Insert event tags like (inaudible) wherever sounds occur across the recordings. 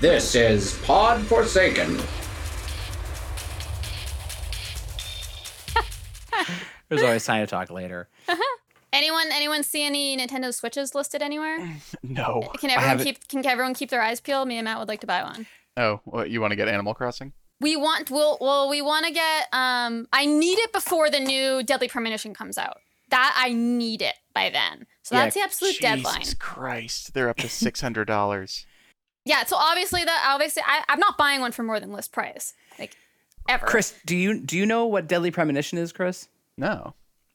This is Pod Forsaken. (laughs) There's always time to talk later. Anyone anyone see any Nintendo Switches listed anywhere? (laughs) No. Can everyone keep can everyone keep their eyes peeled? Me and Matt would like to buy one. Oh, what, you want to get Animal Crossing? We want well well we want to get um I need it before the new Deadly Premonition comes out. That I need it by then. So Yeah, that's the absolute deadline. Jesus Christ, they're up to six hundred dollars. Yeah, so obviously that obviously I, I'm not buying one for more than list price. Like ever. Chris, do you do you know what deadly premonition is, Chris? No.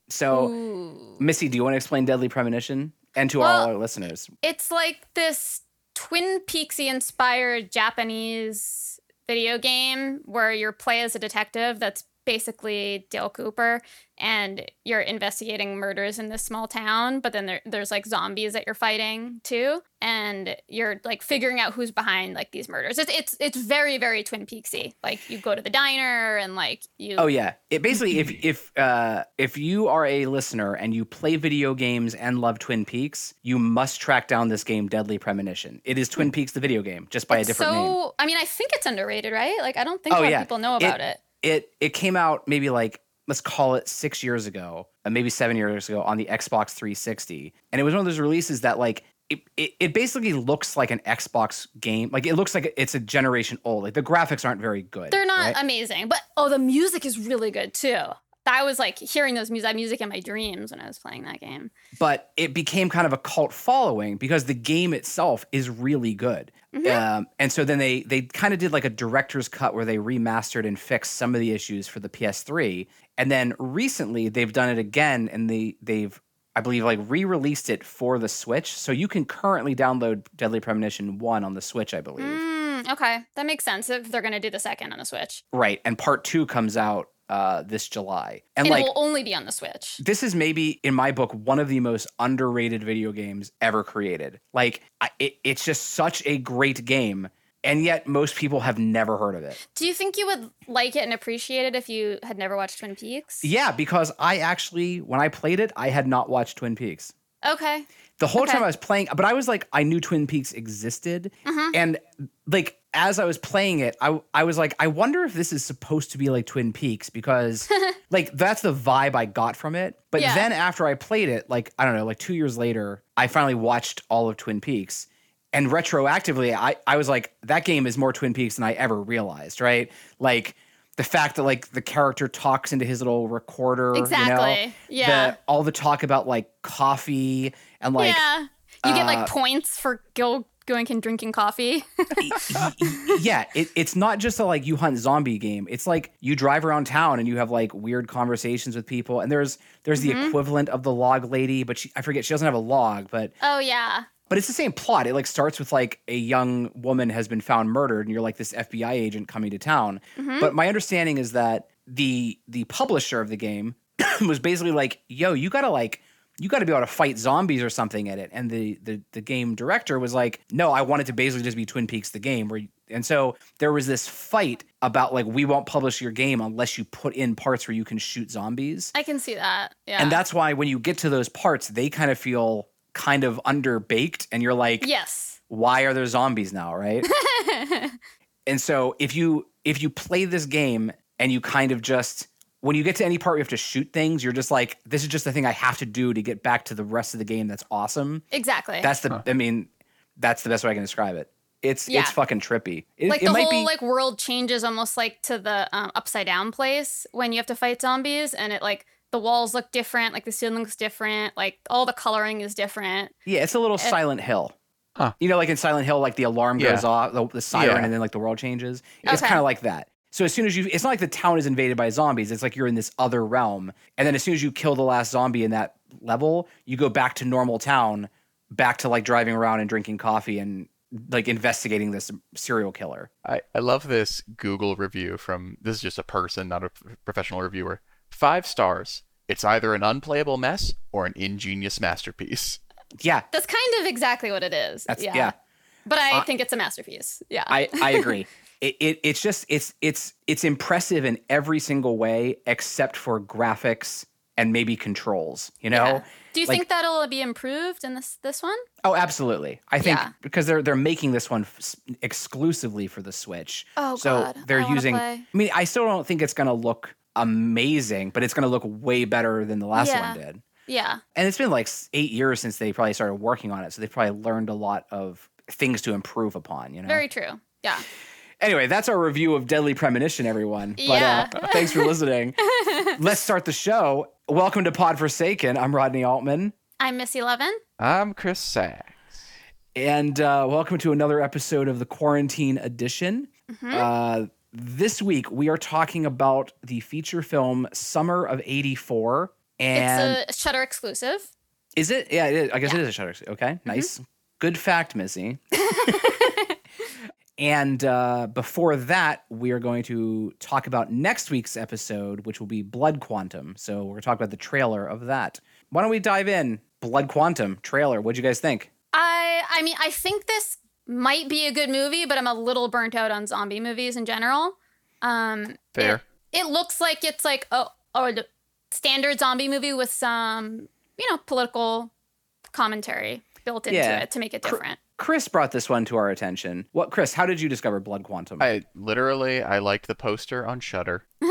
So, Ooh. Missy, do you want to explain deadly premonition and to Well- all our listeners? It's like this Twin Peaksy inspired Japanese video game where you play as a detective that's basically Dale Cooper and you're investigating murders in this small town, but then there, there's like zombies that you're fighting too, and you're like figuring out who's behind like these murders. It's it's it's very very Twin Peaksy. Like you go to the diner and like you Oh yeah, it basically if if uh, if you are a listener and you play video games and love Twin Peaks, you must track down this game, Deadly Premonition. It is Twin Peaks the video game, just by a It's different so name. I mean I think it's underrated, right? Like I don't think Oh, a lot yeah. of people know about it. It it came out maybe like let's call it six years ago, uh, maybe seven years ago on the Xbox 360, and it was one of those releases that like. It, it, it basically looks like an Xbox game. Like it looks like it's a generation old. Like the graphics aren't very good. They're not right? amazing, but oh, the music is really good too. I was like hearing those music, that music in my dreams when I was playing that game. but it became kind of a cult following because the game itself is really good. Um, and so then they they kind of did like a director's cut where they remastered and fixed some of the issues for the PS3. And then recently they've done it again and they they've I believe like re-released it for the Switch. So you can currently download Deadly Premonition 1 on the Switch, I believe. Mm, okay, that makes sense if they're gonna do the second on the Switch, Right. And part 2 comes out uh this July. And, and like it will only be on the Switch. this is maybe in my book one of the most underrated video games ever created like I, it, it's just such a great game and yet most people have never heard of it Do you think you would like it and appreciate it if you had never watched Twin Peaks? yeah because i actually when i played it i had not watched twin peaks Okay. the whole Okay. time i was playing but i was like i knew twin peaks existed Mhm. and like as i was playing it I, I was like i wonder if this is supposed to be like twin peaks because (laughs) like that's the vibe i got from it but Yeah. then after i played it like i don't know like two years later i finally watched all of twin peaks and retroactively i, I was like that game is more twin peaks than i ever realized right like the fact that like the character talks into his little recorder you know? Exactly. Yeah. the, all the talk about like coffee and like yeah. You get uh, like points for go going and drinking coffee. (laughs) yeah, it, it's not just a like you hunt zombie game. It's like you drive around town and you have like weird conversations with people. And there's there's the mm-hmm. equivalent of the log lady, but she, I forget she doesn't have a log, but oh yeah. but it's the same plot. It like starts with like a young woman has been found murdered, and you're like this FBI agent coming to town. Mm-hmm. But my understanding is that the the publisher of the game (coughs) was basically like, "Yo, you gotta like." You got to be able to fight zombies or something in it, and the, the the game director was like, "No, I want it to basically just be Twin Peaks the game." Where you- and so there was this fight about like, we won't publish your game unless you put in parts where you can shoot zombies. I can see that. Yeah. And that's why when you get to those parts, they kind of feel kind of underbaked, and you're like, yes. why are there zombies now right (laughs) and so if you if you play this game and you kind of just when you get to any part where you have to shoot things you're just like this is just the thing i have to do to get back to the rest of the game that's awesome Exactly. that's the i mean that's the best way i can describe it it's Yeah. it's fucking trippy it, like it the might whole be like world changes almost like to the um, upside down place when you have to fight zombies and it like the walls look different like the ceiling looks different like all the coloring is different yeah it's a little silent hill Huh. you know like in silent hill like the alarm Yeah. goes off the, the siren Yeah. and then like the world changes it's Okay. kind of like that so as soon as you it's not like the town is invaded by zombies it's like you're in this other realm and then as soon as you kill the last zombie in that level you go back to normal town back to like driving around and drinking coffee and like investigating this serial killer I, I love this Google review from this is just a person, not a professional reviewer. Five stars. It's either an unplayable mess or an ingenious masterpiece. yeah that's kind of exactly what it is that's yeah, yeah, but i Uh, think it's a masterpiece yeah I, I agree. (laughs) It, it it's just it's it's it's impressive in every single way except for graphics and maybe controls. You know, Yeah. Do you Like- think that'll be improved in this this one? Oh, absolutely. I think Yeah. because they're they're making this one f- exclusively for the Switch. Oh, so God. they're I using. play. I mean, I still don't think it's going to look amazing, but it's going to look way better than the last Yeah. one did. Yeah. And it's been like eight years since they probably started working on it, so they've probably learned a lot of things to improve upon. You know. Very true. Yeah. Anyway, that's our review of Deadly Premonition, everyone. But Yeah. uh, thanks for listening. (laughs) Let's start the show. Welcome to Pod Forsaken. I'm Rodney Altman. I'm Missy Levin. I'm Chris Sachs. And uh, welcome to another episode of the Quarantine Edition. Mm-hmm. Uh, this week, we are talking about the feature film Summer of 84. And it's a Shutter exclusive. is it? Yeah, it is. I guess Yeah. it is a Shutter. Okay, Mm-hmm. nice. Good fact, Missy. (laughs) and uh, before that, we are going to talk about next week's episode, which will be Blood Quantum. So we're going to talk about the trailer of that. Why don't we dive in? Blood Quantum trailer. What'd you guys think? I I mean, I think this might be a good movie, but I'm a little burnt out on zombie movies in general. Um Fair. It, it looks like it's like a, a standard zombie movie with some, you know, political commentary built into Yeah. it to make it different. Chris brought this one to our attention. What, Chris? How did you discover Blood Quantum? I literally I liked the poster on Shutter. (laughs)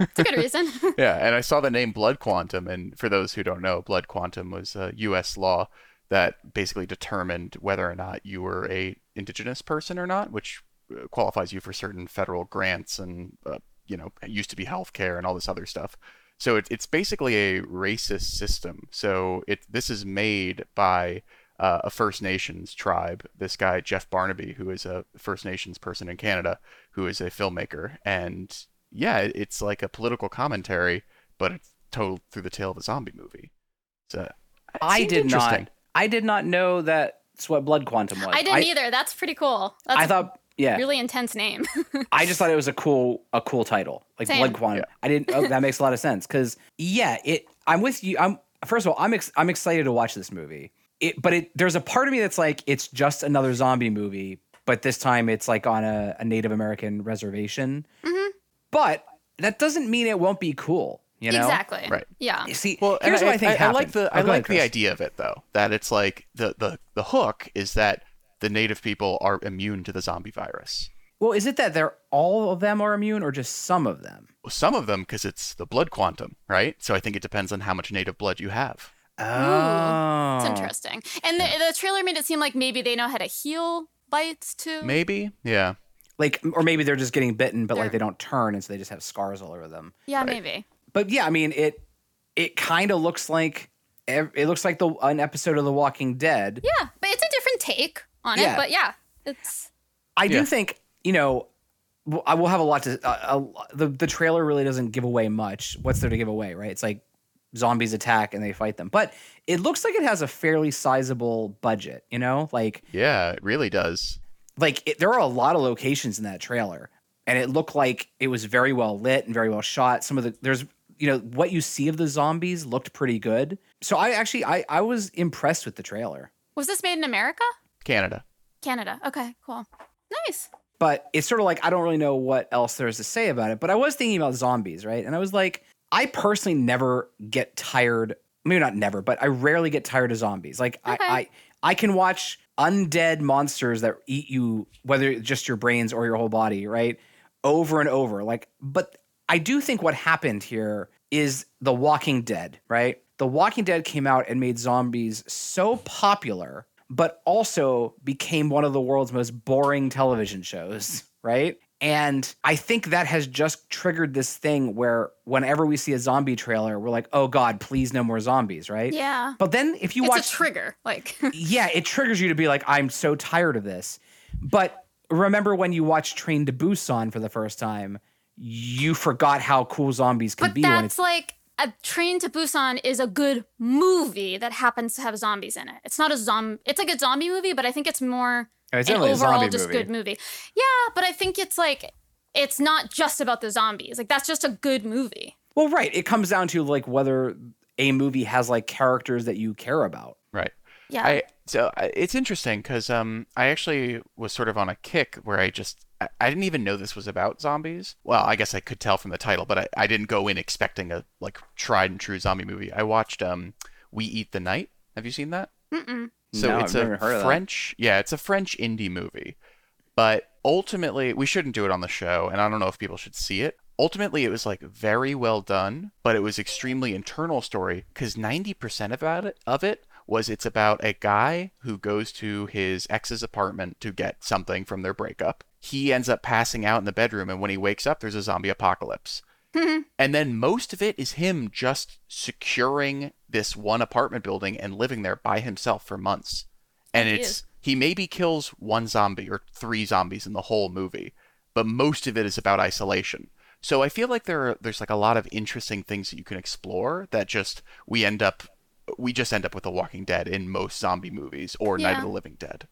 It's a good reason. (laughs) yeah, and I saw the name Blood Quantum, and for those who don't know, Blood Quantum was a U.S. law that basically determined whether or not you were a indigenous person or not, which uh, qualifies you for certain federal grants and uh, you know it used to be healthcare and all this other stuff. So it, it's basically a racist system. So it this is made by uh, a First Nations tribe. This guy Jeff Barnaby, who is a First Nations person in Canada, who is a filmmaker, and yeah, it's like a political commentary, but it's told through the tale of a zombie movie. So I did not. I did not know that's what Blood Quantum was. I didn't either. That's pretty cool. That's I thought, yeah, really intense name. (laughs) I just thought it was a cool, a cool title, like Same. Blood Quantum. I didn't. Oh, that makes a lot of sense because yeah, it. I'm with you. I'm first of all, I'm ex, I'm excited to watch this movie. It, but it there's a part of me that's like it's just another zombie movie, but this time it's like on a, a Native American reservation. Mm-hmm. But that doesn't mean it won't be cool. You know, exactly. Right. Yeah. See, Well, and here's what I, think I, happened. like the Oh, I go ahead, like the Chris. idea of it though. That it's like the the the hook is that the native people are immune to the zombie virus. Well, is it that they're all of them are immune or just some of them? Well, some of them because it's the blood quantum, right? So I think it depends on how much native blood you have. Oh, It's interesting. And the, the trailer made it seem like maybe they know how to heal bites too. Maybe, yeah. Like, or maybe they're just getting bitten, but like They're- they don't turn, and so they just have scars all over them. Yeah, Right. maybe. But yeah, I mean, it it kind of looks like ev- it looks like the an episode of The Walking Dead. Yeah, but it's a different take on Yeah. it. But yeah, it's I do Yeah. think you know. w- I will have a lot to. Uh, uh, the the trailer really doesn't give away much. What's there to give away, right? It's like zombies attack and they fight them, but it looks like it has a fairly sizable budget. You know, like Yeah, it really does. like it, there are a lot of locations in that trailer and it looked like it was very well lit and very well shot some of the there's you know what you see of the zombies looked pretty good so i actually i i was impressed with the trailer was this made in America? Canada. Canada. Okay, cool. Nice. but it's sort of like i don't really know what else there's to say about it but i was thinking about zombies right and i was like i personally never get tired maybe not never but i rarely get tired of zombies like Okay. I, I i can watch undead monsters that eat you whether it's just your brains or your whole body right over and over like but i do think what happened here is the walking dead right the walking dead came out and made zombies so popular but also became one of the world's most boring television shows, right? And I think that has just triggered this thing where whenever we see a zombie trailer, we're like, oh God, please no more zombies, right? Yeah. But then if you watch- it's watch a trigger. Like (laughs) yeah, it triggers you to be like, I'm so tired of this. But remember when you watched Train to Busan for the first time, you forgot how cool zombies can But be when that's it's like a Train to Busan is a good movie that happens to have zombies in it. It's not a zombie. It's like a zombie movie, but I think it's more It's an definitely a overall zombie just movie. good movie. Yeah, but I think it's like it's not just about the zombies. Like that's just a good movie. well, right. It comes down to like whether a movie has like characters that you care about. Right. Yeah. I so it's interesting because um I actually was sort of on a kick where I just I, I didn't even know this was about zombies. Well, I guess I could tell from the title, but I, I didn't go in expecting a like tried and true zombie movie. I watched um We Eat the Night. Have you seen that? Mm-mm. So No, it's I've a heard of that. French, yeah, it's a French indie movie. But ultimately, we shouldn't do it on the show, and I don't know if people should see it. Ultimately, it was like very well done, but it was extremely internal story because 90% about it of it was it's about a guy who goes to his ex's apartment to get something from their breakup. He ends up passing out in the bedroom, and when he wakes up, there's a zombie apocalypse. Mm-hmm. And then most of it is him just securing this one apartment building and living there by himself for months. And He it's is. he maybe kills one zombie or three zombies in the whole movie, but most of it is about isolation. So I feel like there are, there's like a lot of interesting things that you can explore that just we end up we just end up with The Walking Dead in most zombie movies or Night of the Living Dead.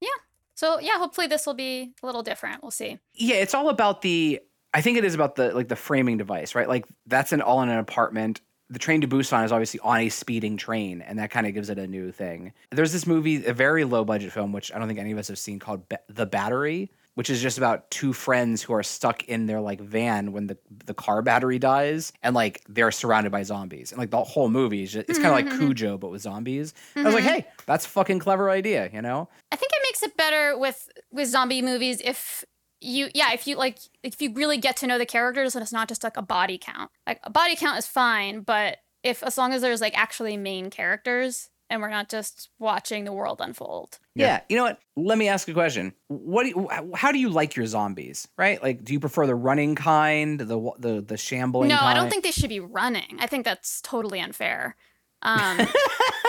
Yeah. So yeah, hopefully this will be a little different. We'll see. Yeah, it's all about the. I think it is about the like the framing device, right? Like that's an all in an apartment. The train to Busan is obviously on a speeding train, and that kind of gives it a new thing. There's this movie, a very low budget film, which I don't think any of us have seen, called ba- The Battery, which is just about two friends who are stuck in their like van when the the car battery dies, and like they're surrounded by zombies, and like the whole movie is just, it's kind of like mm-hmm, mm-hmm. Cujo but with zombies. I was like, mm-hmm. hey, that's a fucking clever idea, you know? I think it makes it better with with zombie movies if you yeah if you like if you really get to know the characters and it's not just like a body count like a body count is fine but if as long as there's like actually main characters and we're not just watching the world unfold Yeah. Yeah. You know what? Let me ask a question. What do you, how do you like your zombies? Right? Like, do you prefer the running kind, the the the shambling? no i don't think they should be running i think that's totally unfair um (laughs)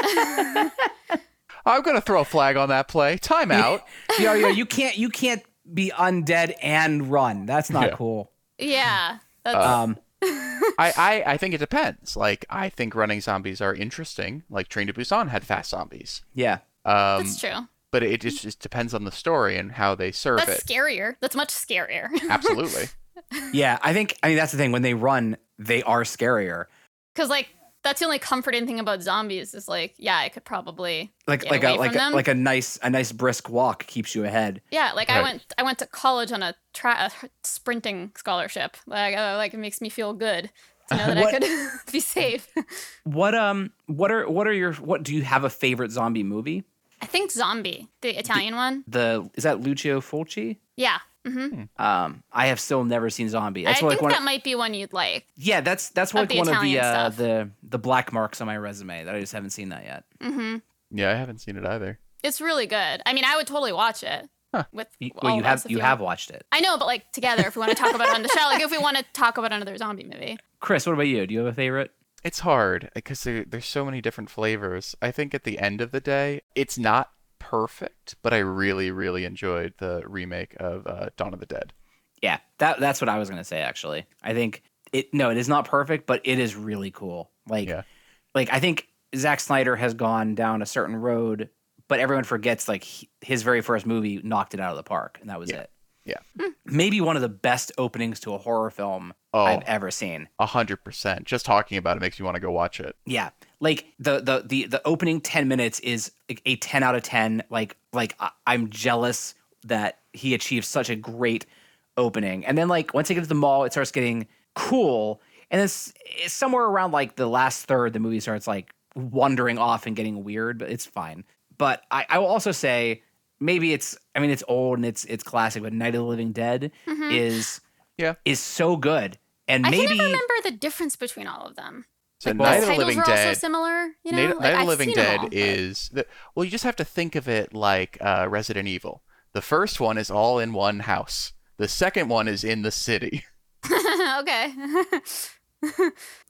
(laughs) I'm gonna throw a flag on that play. Time out. yo yo. You can't you can't be undead and run. That's not Yeah. cool. yeah that's Um. (laughs) I, I, I think it depends. Like I think running zombies are interesting. Like Train to Busan had fast zombies. Yeah. Um, that's true but it just, just depends on the story and how they serve that's it. scarier that's much scarier (laughs) Absolutely. Yeah. I think. I mean, that's the thing. When they run, they are scarier. (laughs) because like that's the only comforting thing about zombies is like yeah i could probably Like Get like away a like a, like a nice a nice brisk walk keeps you ahead. Yeah, like I went I went to college on a, tra- a sprinting scholarship. Like uh, like it makes me feel good to know that I (laughs) could (laughs) be safe. What um what are what are your what do you have a favorite zombie movie? I think Zombie, the Italian one. The is that Lucio Fulci? Yeah. Hmm Um, I have still never seen Zombie. That's I like think one. that might be one you'd like. yeah, that's that's like the one of the uh, the the black marks on my resume that I just haven't seen that yet. Mm-hmm. yeah, I haven't seen it either. It's really good. I mean, I would totally watch it Huh. with You, well, you have us if you have watched it, I know, but like together, if we want to talk about it on the show, like if we want to talk about another zombie movie. (laughs) Chris. What about you? Do you have a favorite? It's hard because there, there's so many different flavors. I think at the end of the day, it's not perfect, but I really, really enjoyed the remake of uh, Dawn of the Dead. Yeah, that that's what I was gonna say. Actually, I think it. No, it is not perfect, but it is really cool. Like, Yeah. like I think Zack Snyder has gone down a certain road, but everyone forgets like he, his very first movie knocked it out of the park, and that was Yeah. it. Yeah. Maybe one of the best openings to a horror film Oh. I've ever seen. A hundred percent. Just talking about it makes me want to go watch it. Yeah, like the the the the opening ten minutes is a ten out of ten. Like like I, I'm jealous that he achieved such a great opening, and then like once they gets to the mall, it starts getting cool, and it's, it's somewhere around like the last third, the movie starts like wandering off and getting weird, but it's fine. But I, I will also say maybe it's I mean it's old and it's it's classic, but Night of the Living Dead Mhm. is Yeah. is so good, and I maybe can never remember the difference between all of them. So Like, Night of the Living were also Dead. similar. You know, Night, like, Night of the Living Dead all, is the well. You just have to think of it like uh, Resident Evil. The first one is all in one house. The second one is in the city, (laughs) (laughs) okay.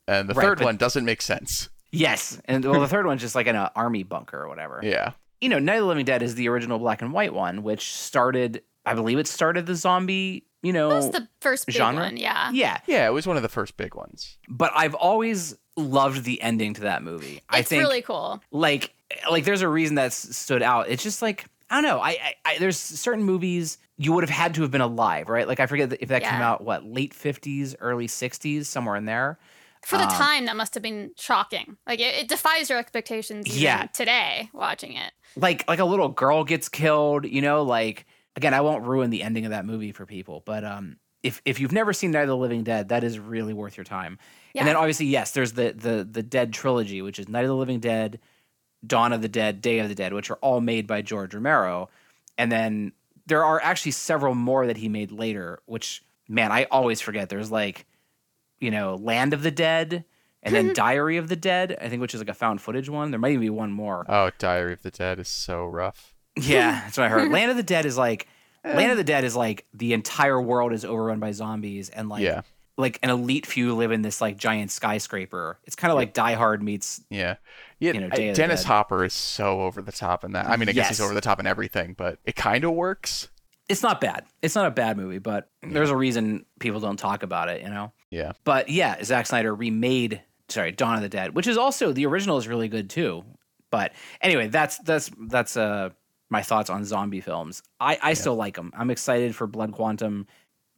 and the Right, third but- one doesn't make sense. yes, and well the (laughs) third one's just like in an army bunker or whatever. Yeah, you know, Night of the Living Dead is the original black and white one, which started, I believe it started the zombie, you know. that was the first big genre? one. Yeah. yeah, yeah. It was one of the first big ones. but I've always loved the ending to that movie. I think It's really cool. like, like there's a reason that stood out. It's just like I don't know. I, I, I there's certain movies you would have had to have been alive, right? Like I forget if that came out what late 50s, early 60s, somewhere in there. For the Um, time, that must have been shocking. Like it, it defies your expectations. Even Yeah. Today, watching it. like like a little girl gets killed you know like again i won't ruin the ending of that movie for people but um if if you've never seen night of the living dead that is really worth your time Yeah. And then obviously, yes, there's the the the Dead trilogy, which is Night of the Living Dead, Dawn of the Dead, Day of the Dead, which are all made by George Romero. And then there are actually several more that he made later, which man, I always forget. There's like, you know, Land of the Dead, and then (laughs) Diary of the Dead, I think, which is like a found footage one. There might even be one more. Oh, Diary of the Dead is so rough. (laughs) Yeah, that's what I heard. Land of the (laughs) Dead is like Land of the Dead is like the entire world is overrun by zombies and like Yeah. Like an elite few live in this like giant skyscraper. It's kind of like Die Hard meets Yeah. Yeah. You know, I- Day of the Dennis. Hopper is so over the top in that. I mean, I guess he's over the top in everything, but it kind of works. it's not bad. It's not a bad movie, but there's a reason people don't talk about it, you know. Yeah. But yeah, Zack Snyder remade sorry, Dawn of the Dead, which is also the original is really good too. But anyway, that's that's that's uh my thoughts on zombie films. I I still like them. I'm excited for Blood Quantum.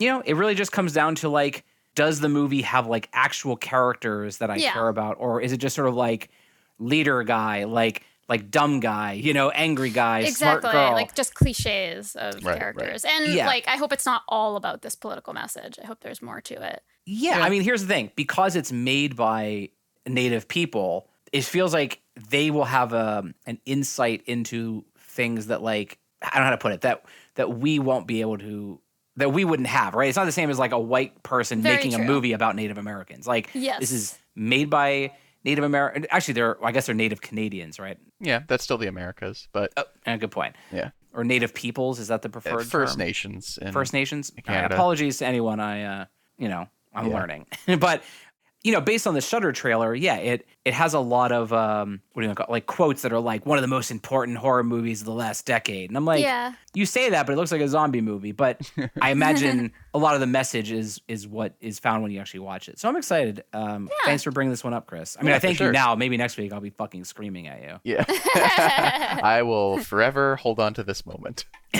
You know, it really just comes down to like does the movie have like actual characters that I Yeah. care about or is it just sort of like leader guy, like like dumb guy, you know, angry guy, exactly smart girl. like just cliches of Right, right. characters and Yeah. like i hope it's not all about this political message i hope there's more to it Yeah, I mean, here's the thing: because it's made by native people, it feels like they will have a an insight into things that, like, I don't know how to put it that that we won't be able to that we wouldn't have. Right? It's not the same as like a white person Very making a movie about Native Americans. Like, Yes. this is made by Native American. Actually, they're I guess they're Native Canadians, right? Yeah. That's still the Americas, but Oh, uh, good point. yeah. Or Native peoples is that the Uh, preferred First term? Nations. And, First Nations. All right, Canada. apologies to anyone. I, uh, you know, I'm Yeah. learning, (laughs) but you know, based on the Shutter trailer, yeah, it it has a lot of um, what do you call it? like quotes that are like one of the most important horror movies of the last decade, and I'm like, yeah you say that, but it looks like a zombie movie. But I (laughs) imagine a lot of the message is is what is found when you actually watch it. So I'm excited. Um, Thanks for bringing this one up, Chris. I mean, Yeah, I for thank sure. you now. Maybe next week I'll be fucking screaming at you. Yeah. (laughs) I will forever hold on to this moment (laughs)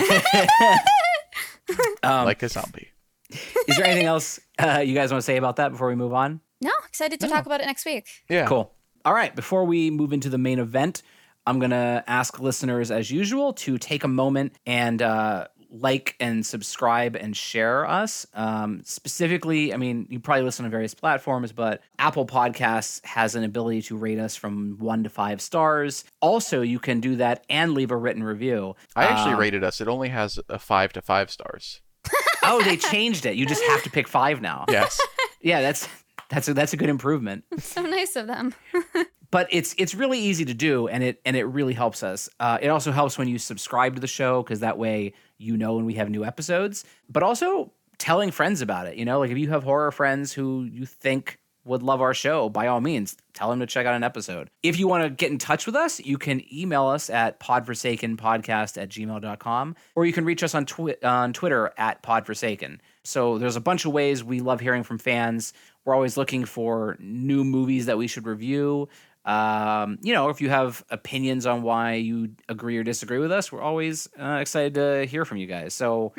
Um, like a zombie. is there anything else uh, you guys want to say about that before we move on? No excited to talk about it next week Yeah. Cool. All right. Before we move into the main event, I'm going to ask listeners, as usual, to take a moment and uh, like and subscribe and share us. Um, specifically, I mean, you probably listen on various platforms, but Apple Podcasts has an ability to rate us from one to five stars. Also, you can do that and leave a written review. I actually Um, rated us. It only has a five to five stars. (laughs) Oh, they changed it. You just have to pick five now. Yes. (laughs) Yeah, that's that's a, that's a good improvement. (laughs) so nice of them. (laughs) But it's it's really easy to do and it and it really helps us. Uh, it also helps when you subscribe to the show because that way you know when we have new episodes. But also telling friends about it you know? Like if you have horror friends who you think would love our show by all means tell them to check out an episode. If you want to get in touch with us you can email us at podforsakenpodcast at gmail.com or you can reach us on, twi- on twitter at podforsaken. So there's a bunch of ways we love hearing from fans. We're always looking for new movies that we should review. Um, you know, if you have opinions on why you agree or disagree with us, we're always uh, excited to hear from you guys. So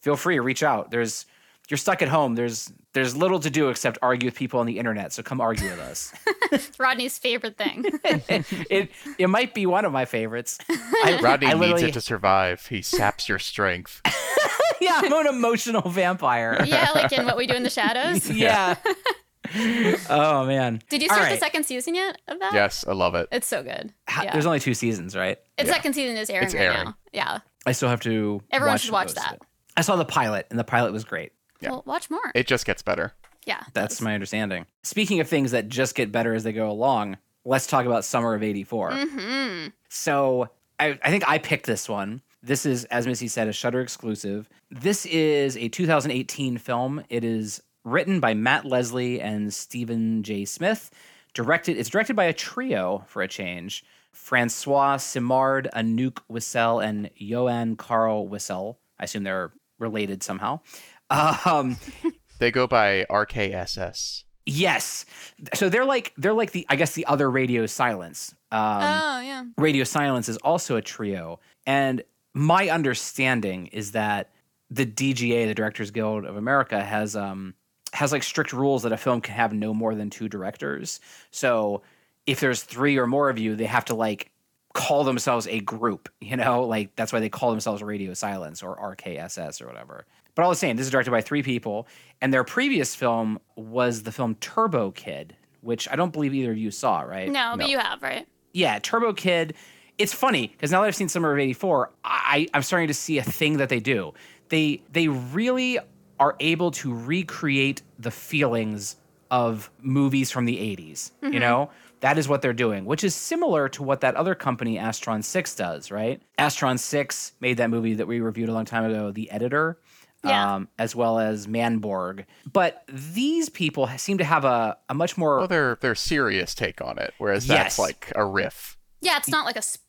feel free to reach out. There's you're stuck at home. There's there's little to do except argue with people on the internet. So come argue with us. (laughs) rodney's favorite thing (laughs) it it might be one of my favorites. (laughs) I, Rodney I needs it to survive. He saps your strength. yeah, I'm an emotional vampire. yeah like in what we do in the shadows yeah. oh man. did you All start the second season yet of that yes, I love it. it's so good yeah. There's only two seasons, right? its second season is airing It's right airing. now yeah I still have to. Everyone watch should watch that. it. I saw the pilot, and the pilot was great. Yeah. well watch more It just gets better. yeah That's my understanding. Speaking of things that just get better as they go along, let's talk about Summer of 84. hmm So I, I think I picked this one. This is, as Missy said, a Shutter exclusive. This is a 2018 film. It is written by Matt Leslie and Stephen J. Smith. Directed, it's directed by a trio for a change: Francois Simard, Anouk Whissell, and Yoann-Karl Whissell. I assume they're related somehow. Um, They go by RKSS. Yes. So they're like they're like the I guess the other Radio Silence. Um, oh yeah Radio Silence is also a trio, and my understanding is that the DGA, the Directors Guild of America, has um has like strict rules that a film can have no more than two directors. So if there's three or more of you, they have to like call themselves a group. You know, like that's why they call themselves Radio Silence or RKSS or whatever. But all the same, this is directed by three people, and their previous film was the film Turbo Kid, which I don't believe either of you saw, right? No, but you have, right? Yeah, Turbo Kid. It's funny because now that I've seen Summer of '84, I, I'm starting to see a thing that they do. They they really are able to recreate the feelings of movies from the 80s. You mm-hmm. know, that is what they're doing, which is similar to what that other company, Astron 6, does, right? Astron 6 made that movie that we reviewed a long time ago, The Editor. Yeah. Um, as well as Manborg. But these people seem to have a, a much more Well, they're they're serious take on it, whereas Yes. that's like a riff. Yeah, it's not like a, sp-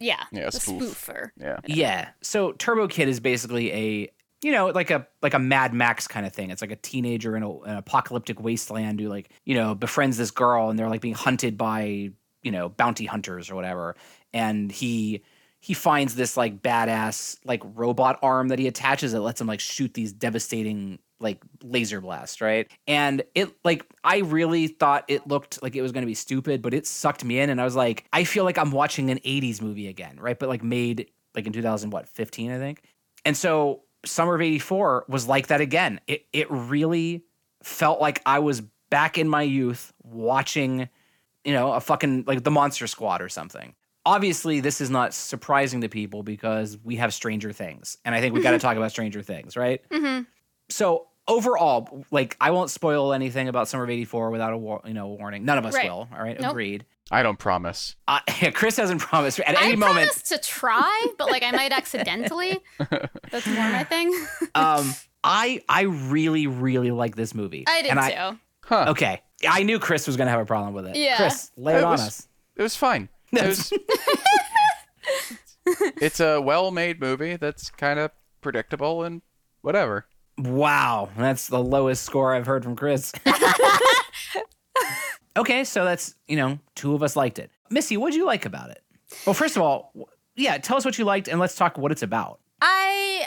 yeah, Yeah, a a spoof. spoofer. Yeah. Yeah. So Turbo Kid is basically a you know like a like a Mad Max kind of thing. It's like a teenager in a, an apocalyptic wasteland who like you know befriends this girl and they're like being hunted by you know bounty hunters or whatever. And he he finds this like badass like robot arm that he attaches that lets him like shoot these devastating like laser blasts, right? And it like I really thought it looked like it was going to be stupid, but it sucked me in and I was like I feel like I'm watching an 80s movie again, right? But like made like in 2000 what, 15 I think. And so Summer of 84 was like that again. It it really felt like I was back in my youth watching you know, a fucking like the Monster Squad or something. Obviously, this is not surprising to people because we have Stranger Things, and I think we got to talk about Stranger Things, right? hmm So overall, like I won't spoil anything about Summer of '84 without a war, you know warning. None of us Right. will. All right, Nope. agreed. I don't promise. Uh, (laughs) Chris hasn't promised at I any moment. promise to try, but like I might accidentally. (laughs) That's more my thing. (laughs) Um, I I really really like this movie. I did and too. Huh. Okay, I knew Chris was gonna have a problem with it. Yeah. Chris, lay it, It on was- us. It was fine. It was, (laughs) it's a well-made movie that's kind of predictable and whatever. Wow, that's the lowest score I've heard from Chris. (laughs) okay, so that's you know two of us liked it. Missy, what'd you like about it? Well, first of all, yeah, tell us what you liked and let's talk what it's about. I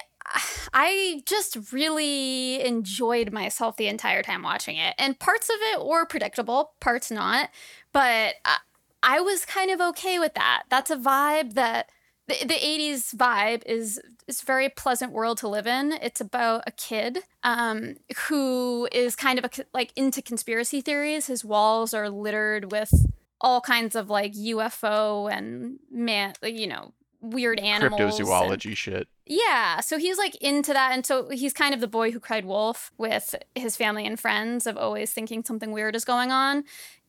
I just really enjoyed myself the entire time watching it. And parts of it were predictable, parts not. But uh, I, was kind of okay with that. That's a vibe that the, the 80s vibe is it's a very pleasant world to live in. It's about a kid um, who is kind of a, like into conspiracy theories. His walls are littered with all kinds of like UFO and man, you know, weird animals. and- Cryptozoology shit. yeah, so he's like into that. And so he's kind of the boy who cried wolf with his family and friends of always thinking something weird is going on.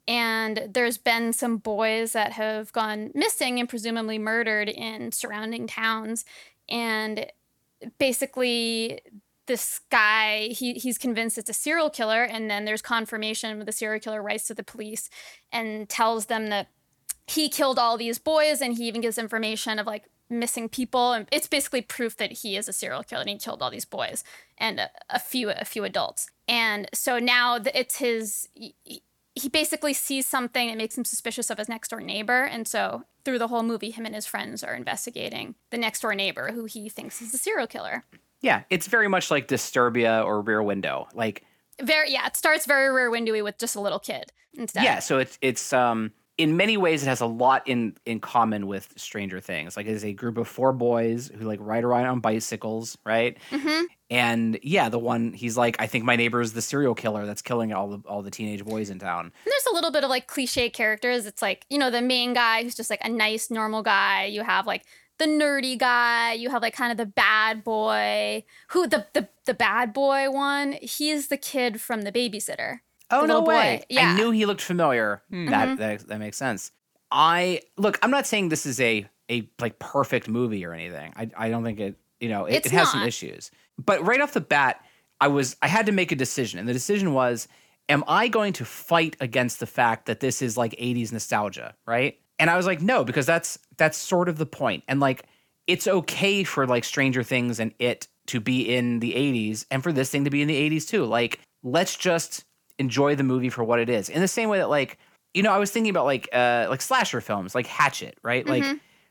And there's been some boys that have gone missing and presumably murdered in surrounding towns. And basically, this guy, he, he's convinced it's a serial killer. And then there's confirmation the serial killer writes to the police and tells them that he killed all these boys and he even gives information of like missing people and it's basically proof that he is a serial killer and he killed all these boys and a, a few a few adults and so now it's his he, basically sees something that makes him suspicious of his next door neighbor. And so through the whole movie him and his friends are investigating the next door neighbor who he thinks is a serial killer. Yeah, it's very much like Disturbia or Rear Window. Like very yeah it starts very rear windowy with just a little kid instead. Yeah, so it's it's um in many ways it has a lot in in common with Stranger Things. Like it's a group of four boys who like ride around on bicycles, right? Mhm. And yeah, the one he's like, I think my neighbor is the serial killer that's killing all the all the teenage boys in town. And there's a little bit of like cliche characters. It's like, you know, the main guy who's just like a nice, normal guy. You have like the nerdy guy. You have like kind of the bad boy. Who the the, the bad boy one, he's the kid from the babysitter. Oh no little boy, way! yeah. I knew he looked familiar. Hmm. That, that that makes sense. I look. I'm not saying this is a a like perfect movie or anything. I I don't think it. You know, it, it has some issues. But right off the bat, I was I had to make a decision, and the decision was: Am I going to fight against the fact that this is like 80s nostalgia, right? And I was like, no, because that's that's sort of the point. And like, it's okay for like Stranger Things and it to be in the 80s, and for this thing to be in the 80s too. Like, let's just enjoy the movie for what it is. In the same way that like, you know, I was thinking about like uh like slasher films, like Hatchet, right? Like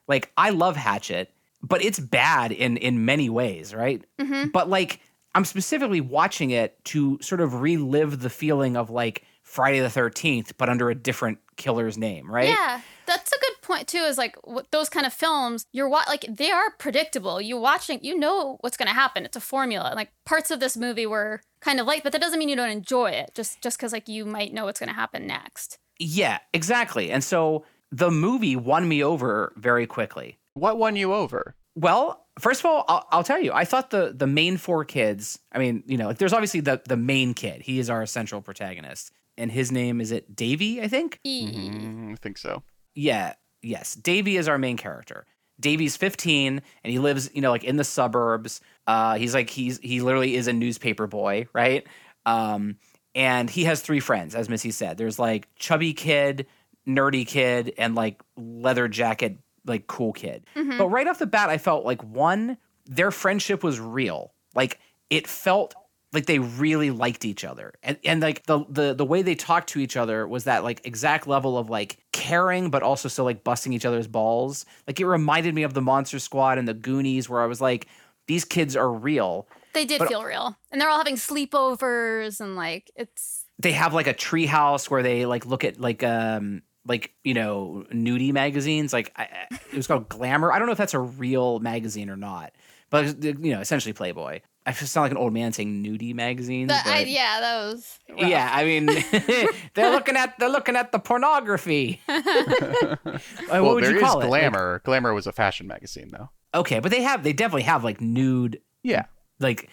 like I love Hatchet, but it's bad in in many ways, right? Mm-hmm. But like I'm specifically watching it to sort of relive the feeling of like Friday the 13th but under a different killer's name, right? Yeah, that's a good point too is like w- those kind of films. You're wa- like they are predictable. You watching, you know what's going to happen. It's a formula. Like parts of this movie were kind of like but that doesn't mean you don't enjoy it. Just just because like you might know what's going to happen next. Yeah, exactly. And so the movie won me over very quickly. What won you over? Well, first of all, I'll, I'll tell you, I thought the the main four kids. I mean, you know, like there's obviously the the main kid. He is our central protagonist, and his name is it Davy, I think. E- Mm, I think so. Yeah, yes, Davy is our main character. Davy's 15 and he lives, you know, like in the suburbs. Uh, he's like he's he literally is a newspaper boy, right? Um, and he has three friends, as Missy said. There's like chubby kid, nerdy kid, and like leather jacket, like cool kid. Mhm. But right off the bat, I felt like one, their friendship was real. Like it felt like they really liked each other. And and like the the the way they talked to each other was that like exact level of like caring but also still like busting each other's balls. Like it reminded me of the Monster Squad and the Goonies where I was like these kids are real. They did But- feel real, and they're all having sleepovers, and like it's They have like a treehouse where they like look at like um like you know nudie magazines like I- it was called glamour i don't know if that's a real magazine or not but you know essentially playboy i just sound like an old man saying nudie magazines that. I, yeah, that was rough. Yeah, I mean, (laughs) they're looking at they're looking at the pornography. Uh, (laughs) what well, would there you is call it? Like- Glamour. Glamour was a fashion magazine, though. okay, but they have they definitely have like nude Yeah, like.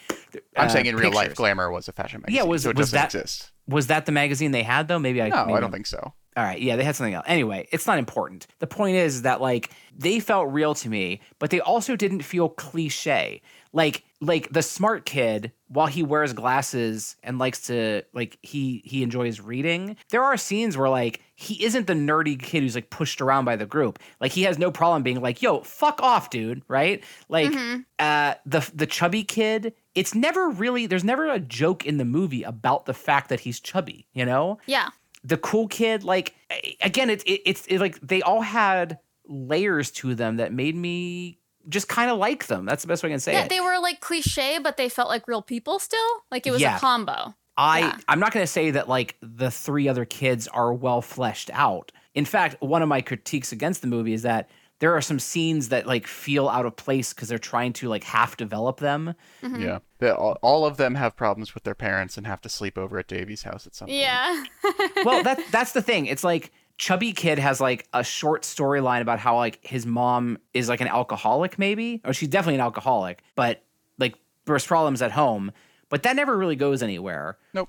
I'm uh, saying in real life. Glamour was a fashion magazine. Yeah, was- so it was doesn't that- exist. Was that the magazine they had though? Maybe I. No, maybe I don't think so. All right, yeah, they had something else. Anyway, it's not important. The point is that like they felt real to me, but they also didn't feel cliche. Like like the smart kid, while he wears glasses and likes to like he he enjoys reading, there are scenes where like he isn't the nerdy kid who's like pushed around by the group. Like he has no problem being like, "Yo, fuck off, dude," right? Like Mhm. uh the the chubby kid, it's never really there's never a joke in the movie about the fact that he's chubby, you know? yeah. the cool kid like again it's it, it's it, like they all had layers to them that made me just kind of like them that's the best way i can say Yeah, it they were like cliche, but they felt like real people still. Like it was Yeah. a combo. i yeah. i'm not going to say that like the three other kids are well fleshed out in fact one of my critiques against the movie is that there are some scenes that like feel out of place because they're trying to like half develop them Mhm. Yeah, They- all, all of them have problems with their parents and have to sleep over at Davy's house at some point. Yeah. (laughs) well that that's the thing it's like chubby kid has like a short storyline about how like his mom is like an alcoholic maybe? Or she's definitely an alcoholic but like there's problems at home but that never really goes anywhere. Nope.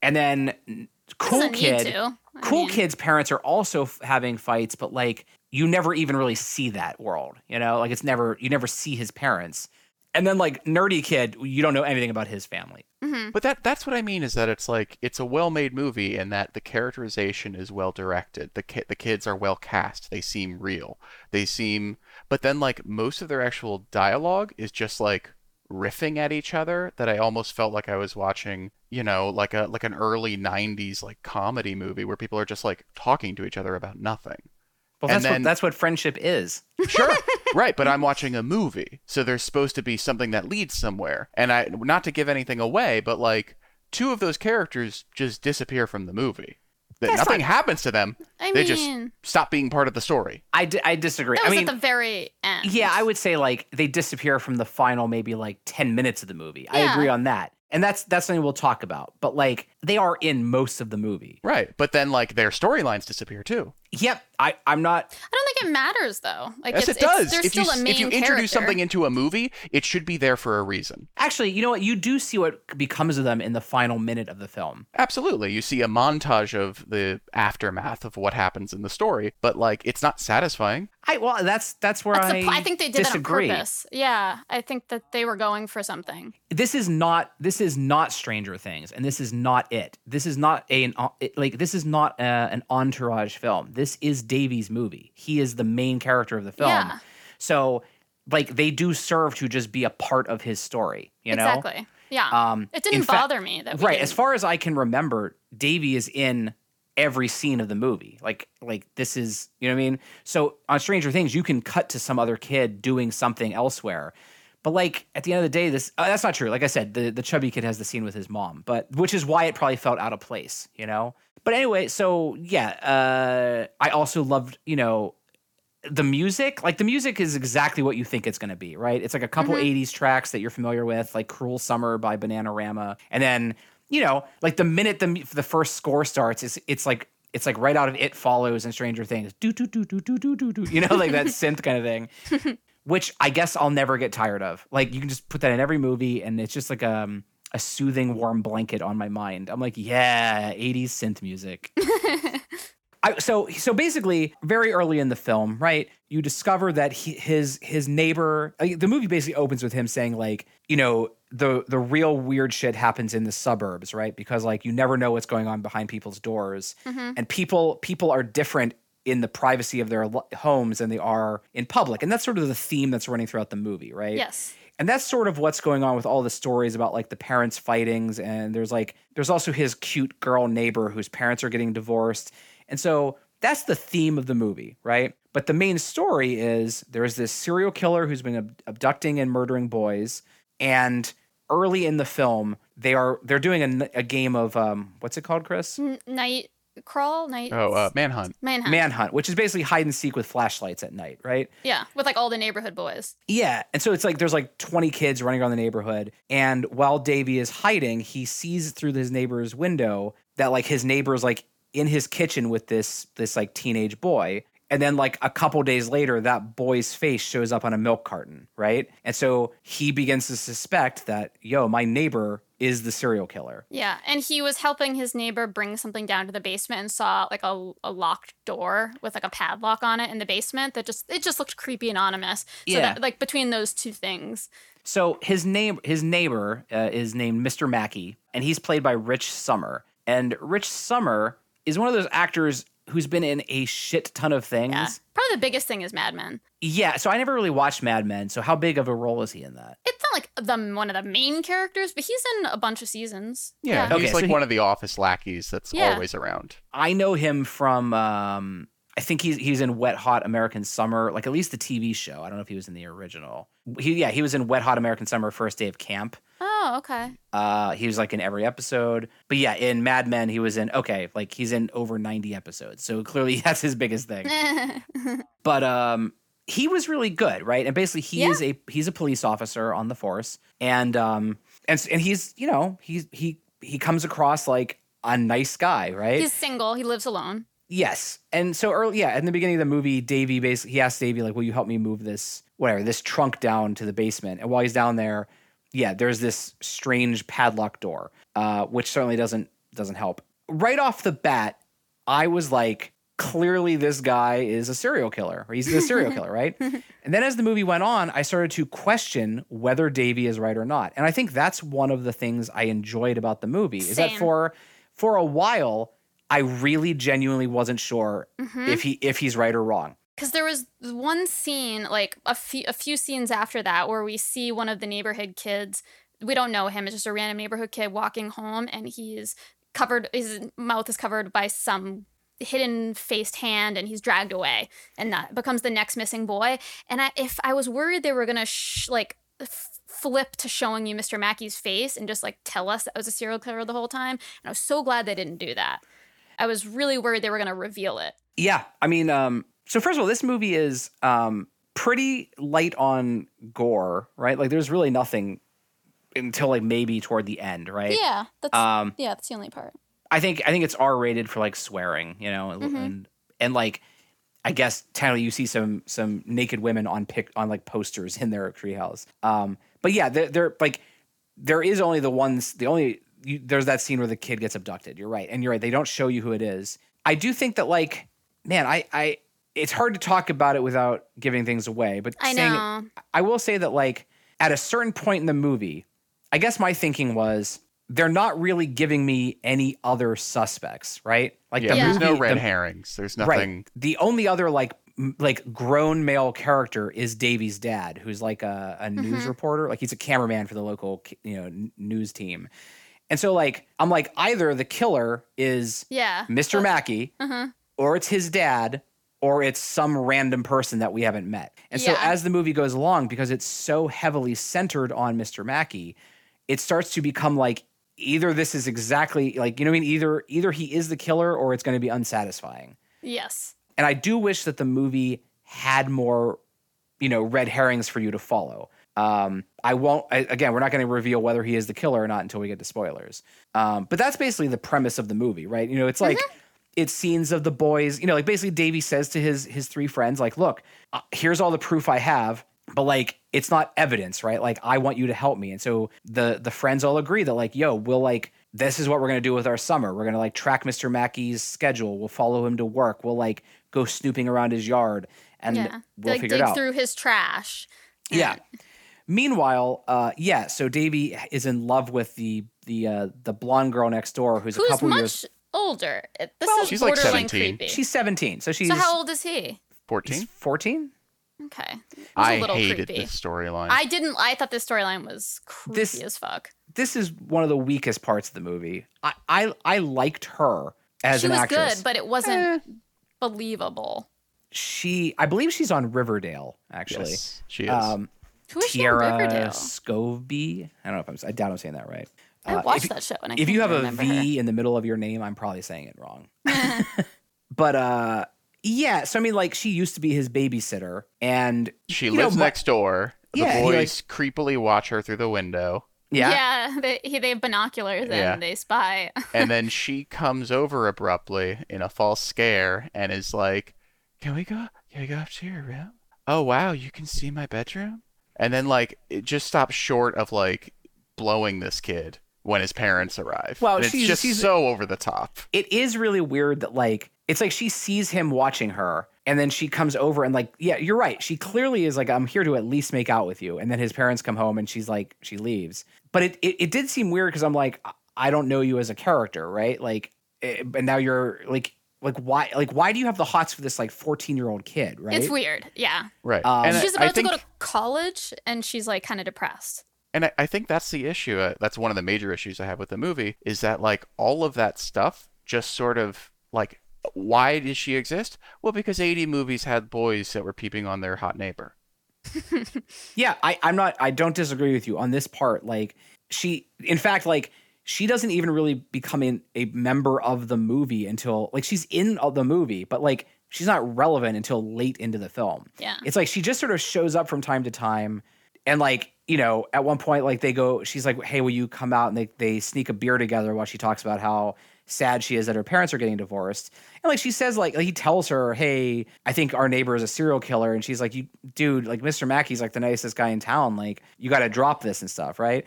and then cool Doesn't kid cool mean, kid's parents are also f- having fights but like you never even really see that world you know? Like it's never you never see his parents and then like nerdy kid you don't know anything about his family mhm. But that that's what I mean is that it's like it's a well-made movie and that the characterization is well directed. The ki- the kids are well cast. They seem real. They seem but then like most of their actual dialogue is just like riffing at each other that I almost felt like I was watching, you know, like a like an early 90s like comedy movie where people are just like talking to each other about nothing. well And that's then- what that's what friendship is Sure. (laughs) right, but I'm watching a movie. So there's supposed to be something that leads somewhere. And I not to give anything away, but like two of those characters just disappear from the movie. That That's nothing not- happens to them. I they mean, just stop being part of the story. I, I disagree that i was mean at the very end. Yeah, I would say like they disappear from the final maybe like 10 minutes of the movie. I agree on that. And that's that's something we'll talk about. But like they are in most of the movie. Right. But then like their storylines disappear too. Yep. I, I'm not I don't think it matters though. Like yes, it's, it does. It's, there's if you still a main if you introduce character. something into a movie, it should be there for a reason. actually, you know what? You do see what becomes of them in the final minute of the film. Absolutely. You see a montage of the aftermath of what happens in the story, but like it's not satisfying. I well that's that's where That's I the, I think they did disagree. that on purpose. Yeah, I think that they were going for something. This is not this is not Stranger Things and this is not it. This is not a an, like this is not a, an entourage film. This is Davy's movie. He is the main character of the film. Yeah. So like they do serve to just be a part of his story, you know? exactly. Yeah. Um, it didn't bother me that we right. didn't- As far as I can remember, Davy is in every scene of the movie. Like, like this is, you know what I mean? So on Stranger Things, you can cut to some other kid doing something elsewhere. But like at the end of the day, this uh, that's not true. Like I said, the the chubby kid has the scene with his mom, but which is why it probably felt out of place, you know. But anyway, so yeah, uh, I also loved, you know, the music, like the music is exactly what you think it's going to be, right? It's like a couple 80s tracks that you're familiar with, like Cruel Summer by Bananarama. And then, you know, like the minute the the first score starts, it's it's like it's like right out of It Follows and Stranger Things. Do do do do do do do do. You know, like that (laughs) synth kind of thing. (laughs) Which I guess I'll never get tired of. Like you can just put that in every movie and it's just like um a soothing warm blanket on my mind. I'm like, yeah, 80s synth music. (laughs) I, so so basically, very early in the film, right, you discover that he, his his neighbor. like, the movie basically opens with him saying like, you know, the the real weird shit happens in the suburbs, right? Because like you never know what's going on behind people's doors, mm-hmm. and people people are different in the privacy of their homes than they are in public, and that's sort of the theme that's running throughout the movie, right? Yes. And that's sort of what's going on with all the stories about like the parents fightings and there's like there's also his cute girl neighbor whose parents are getting divorced. And so that's the theme of the movie right? But the main story is there's this serial killer who's been ab- abducting and murdering boys and early in the film they are they're doing a game of um what's it called chris? Night crawl, night. Oh, uh, Manhunt. manhunt. manhunt which is basically hide and seek with flashlights at night right Yeah, with like all the neighborhood boys. Yeah. And so it's like there's like 20 kids running around the neighborhood. And while Davey is hiding, he sees through his neighbor's window that like his neighbor's like in his kitchen with this this like teenage boy. And then like a couple days later, that boy's face shows up on a milk carton, right? And so he begins to suspect that, yo, my neighbor is the serial killer. Yeah, and he was helping his neighbor bring something down to the basement and saw like a, a locked door with like a padlock on it in the basement that just it just looked creepy and ominous. So Yeah. that like between those two things. So his name, his neighbor uh, is named Mr. Mackey, and he's played by Rich Sommer. And Rich Sommer is one of those actors who's been in a shit ton of things. Yeah. Probably the biggest thing is Mad Men. Yeah, so I never really watched Mad Men. So how big of a role is he in that? It's not like the one of the main characters, but he's in a bunch of seasons. Yeah, Okay, he's so like he- one of the office lackeys that's Yeah. always around. I know him from um I think he's he's in Wet Hot American Summer, like at least the TV show. I don't know if he was in the original. He yeah, he was in Wet Hot American Summer First Day of Camp. Oh, okay. Uh he was like in every episode. But yeah, in Mad Men he was in okay, like he's in over 90 episodes. So clearly (laughs) that's his biggest thing. (laughs) but um he was really good, right? And basically he Yeah. is a he's a police officer on the force and um and and he's, you know, he's he he comes across like a nice guy, right? he's single. He lives alone. Yes. And so early, yeah, in the beginning of the movie, Davey basically he asks Davey like, "Will you help me move this whatever this trunk down to the basement?" And while he's down there, yeah, there's this strange padlock door, uh, which certainly doesn't doesn't help. Right off the bat, I was like, clearly this guy is a serial killer, or he's a serial (laughs) killer, right? And then as the movie went on, I started to question whether Davey is right or not. And I think that's one of the things I enjoyed about the movie is that for for a while, I really genuinely wasn't sure Mm-hmm. if he if he's right or wrong. because there was one scene like a few a few scenes after that where we see one of the neighborhood kids we don't know him it's just a random neighborhood kid walking home and he's covered his mouth is covered by some hidden faced hand and he's dragged away and that becomes the next missing boy and I, if i was worried they were gonna sh- like f- flip to showing you mr mackey's face and just like tell us that was a serial killer the whole time and i was so glad they didn't do that i was really worried they were gonna reveal it Yeah, I mean, um, so first of all, this movie is um, pretty light on gore, right? Like, there's really nothing until like maybe toward the end, right? yeah that's Um, yeah that's the only part I think I think it's R rated for like swearing, you know, and, and and like I guess technically you see some some naked women on pic on like posters in their treehouse. Um, but yeah, they're, they're like there is only the ones the only you, there's that scene where the kid gets abducted. You're right, and you're right. They don't show you who it is. I do think that like man, I I it's hard to talk about it without giving things away. But I saying know. I will say that like at a certain point in the movie, I guess my thinking was they're not really giving me any other suspects, right? Like Yeah, the there's no movie- red the- herrings. There's Right. nothing. The only other like m- like grown male character is Davey's dad, who's like a, a news mm-hmm. reporter. Like he's a cameraman for the local you know n- news team. And so like I'm like either the killer is Yeah. Mr. Mackey, uh-huh. or it's his dad, or it's some random person that we haven't met. And so as the movie goes along, because it's so heavily centered on Mr. Mackey, it starts to become like either this is exactly like you know what I mean either either he is the killer or it's going to be unsatisfying. Yes. And I do wish that the movie had more, you know, red herrings for you to follow. Um, I won't. I, again, we're not going to reveal whether he is the killer or not until we get to spoilers. Um, but that's basically the premise of the movie, right? You know, it's like it's scenes of the boys. You know, like basically Davey says to his his three friends, like, "Look, uh, here's all the proof I have." But like it's not evidence, right? Like I want you to help me. And so the the friends all agree that like, yo, we'll like this is what we're gonna do with our summer. We're gonna like track Mr. Mackey's schedule. We'll follow him to work. We'll like go snooping around his yard and yeah. we'll like figure dig it out. through his trash. Yeah. Meanwhile, uh, yeah. So Davey is in love with the the uh, the blonde girl next door, who's, a couple much years. older. This Well, is she's like 17. creepy. She's seventeen, so she's so how old is he? 14. fourteen. Okay. It was I a little hated creepy. this storyline. I didn't. I thought this storyline was creepy This- as fuck. This is one of the weakest parts of the movie. I I, I liked her as she an was actress. good, but it wasn't believable. she, I believe she's on Riverdale actually. Yes, she is. Um, Who is she Tiera Riverdale? Skovbye. I don't know if I'm. I doubt I'm saying that right. I Uh, watched if, that show and I if you have a remember V her. in the middle of your name, I'm probably saying it wrong. (laughs) (laughs) but uh, yeah. So I mean, like, she used to be his babysitter, and she you know, lives my- next door. The Yeah, he, boys creepily watch her through the window. yeah, yeah, they, he, they have binoculars Yeah. and they spy. (laughs) and then she comes over abruptly in a false scare and is like, "Can we go? Can we go up to your room? Oh wow, you can see my bedroom." And then like it just stops short of like blowing this kid when his parents arrive. Well, And it's she's- just she's- so over the top. it is really weird that like it's like she sees him watching her and then she comes over and like yeah you're right she clearly is like i'm here to at least make out with you and then his parents come home and she's like she leaves but it it, it did seem weird because i'm like I- don't know you as a character right like eh, and now you're like like why like why do you have the hots for this like 14 year old kid right It's weird. Yeah. Right. Um, and she's I about think, to go to college and she's like kind of depressed. and I, I think that's the issue. Uh, that's one of the major issues I have with the movie is that like all of that stuff just sort of like why does she exist? Well, because 80 movies had boys that were peeping on their hot neighbor. (laughs) Yeah, I, I'm not. I don't disagree with you on this part. Like she, in fact, like she doesn't even really become in, a member of the movie until like she's in uh, the movie, but like she's not relevant until late into the film. Yeah. It's like she just sort of shows up from time to time, and like you know, at one point, like they go, she's like, "Hey, will you come out?" And they they sneak a beer together while she talks about how sad she is that her parents are getting divorced. And like she says, like he tells her, "Hey, I think our neighbor is a serial killer," and she's like, "You, dude, like Mr. Mackey's like the nicest guy in town. Like you got to drop this and stuff, right?"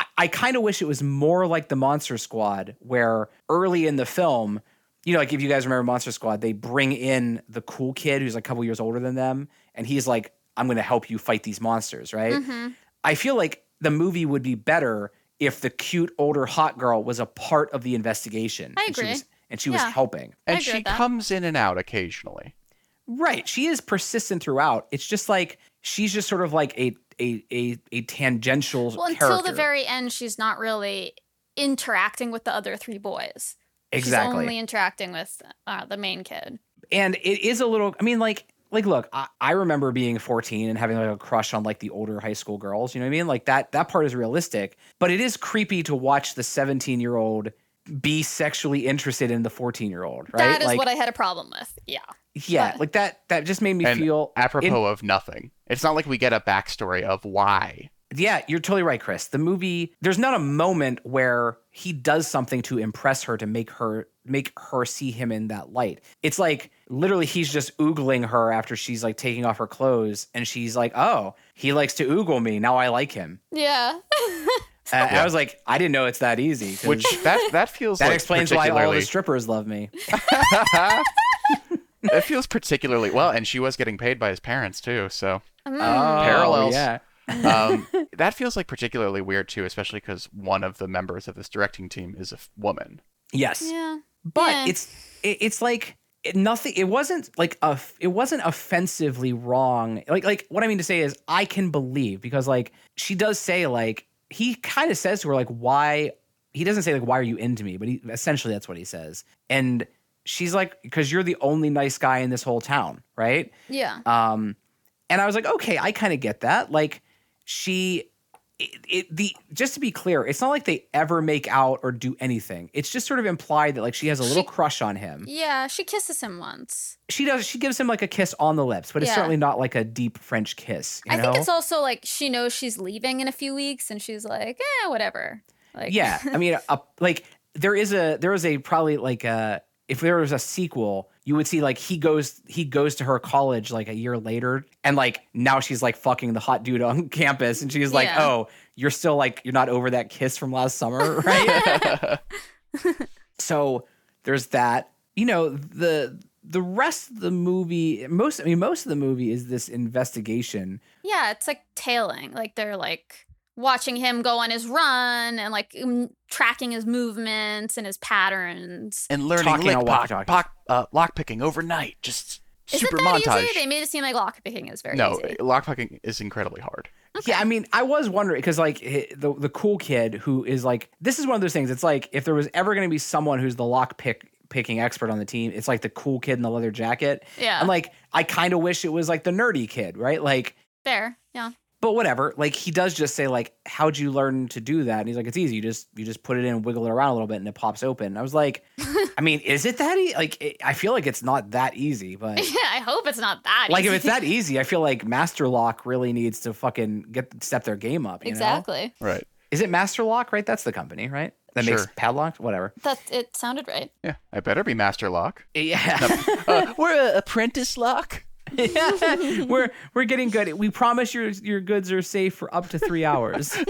But I, I kind of wish it was more like the Monster Squad, where early in the film. You know, like if you guys remember Monster Squad, they bring in the cool kid who's a couple years older than them, and he's like, "I'm going to help you fight these monsters," right? Mm-hmm. I feel like the movie would be better if the cute older hot girl was a part of the investigation. I and she agree. was, and she Yeah. was helping. I And agree she with that. comes in and out occasionally. Right. She is persistent throughout. It's just like she's just sort of like a a a, a tangential Well, until character. the very end, she's not really interacting with the other three boys. exactly. She's only interacting with uh, the main kid. and it is a little i mean like like look I, I remember being 14 and having like a crush on like the older high school girls you know what i mean like that that part is realistic but it is creepy to watch the 17 year old be sexually interested in the 14 year old right That is like what I had a problem with. Yeah. yeah but- like that that just made me And feel apropos of nothing. It's not like we get a backstory of why. Yeah, you're totally right, Chris. The movie, there's not a moment where he does something to impress her to make her make her see him in that light. It's like literally he's just oogling her after she's like taking off her clothes and she's like, "Oh, he likes to oogle me. Now I like him." Yeah. (laughs) And I was like, "I didn't know it's that easy. Which that that feels that like explains why all the strippers love me. (laughs) (laughs) it feels particularly well, and she was getting paid by his parents too. So Mm. Oh, Parallels. Yeah. um, (laughs) that feels like particularly weird too, especially because one of the members of this directing team is a f- woman. Yes. yeah. but Yeah. it's it, it's like it, nothing it wasn't like a it wasn't offensively wrong like like what i mean to say is i can believe because like she does say like he kind of says to her like why he doesn't say like why are you into me but he essentially that's what he says and she's like because you're the only nice guy in this whole town right Yeah. um, and I was like, okay, I kind of get that. Like, she it, it the just to be clear, it's not like they ever make out or do anything. It's just sort of implied that like she has a little She- crush on him. Yeah, she kisses him once. She does. She gives him like a kiss on the lips, but it's certainly not like a deep French kiss. You I know? think it's also like she knows she's leaving in a few weeks, and she's like, eh, whatever. Like, yeah i mean (laughs) a, like there is a there is a probably like a if there was a sequel you would see like he goes he goes to her college like a year later and like now she's like fucking the hot dude on (laughs) campus and she's like Yeah. oh you're still like you're not over that kiss from last summer (laughs) right (laughs) so there's that you know the the rest of the movie most i mean most of the movie is this investigation yeah, it's like tailing. Like they're like watching him go on his run and like mm, tracking his movements and his patterns. and learning Talking lick on lock, walkie-talkie. lock, uh, lockpicking overnight. Just Is super it that montage. easy? They made it seem like lockpicking is very no, easy. lockpicking is incredibly hard. Yeah, I mean, I was wondering because like the the cool kid who is like this is one of those things. It's like if there was ever going to be someone who's the lock pick picking expert on the team, it's like the cool kid in the leather jacket. Yeah. and like I kind of wish it was like the nerdy kid, right? Like, Fair. Yeah. But whatever. Like he does just say like, "How'd you learn to do that?" And he's like, "It's easy. You just you just put it in, and wiggle it around a little bit, and it pops open." I was like, (laughs) I mean, is it that easy? Like, it, I feel like it's not that easy, but. (laughs) Yeah, I hope it's not that easy. Like if it's that (laughs) easy, I feel like Master Lock really needs to fucking get step their game up. You Know? exactly. Right. Is it Master Lock, right? That's the company, right? That makes Sure. padlocks, whatever. That it sounded right. Yeah, I better be master lock. Yeah. Uh, we're a apprentice lock. Yeah. We're we're getting good. We promise your your goods are safe for up to three hours. (laughs)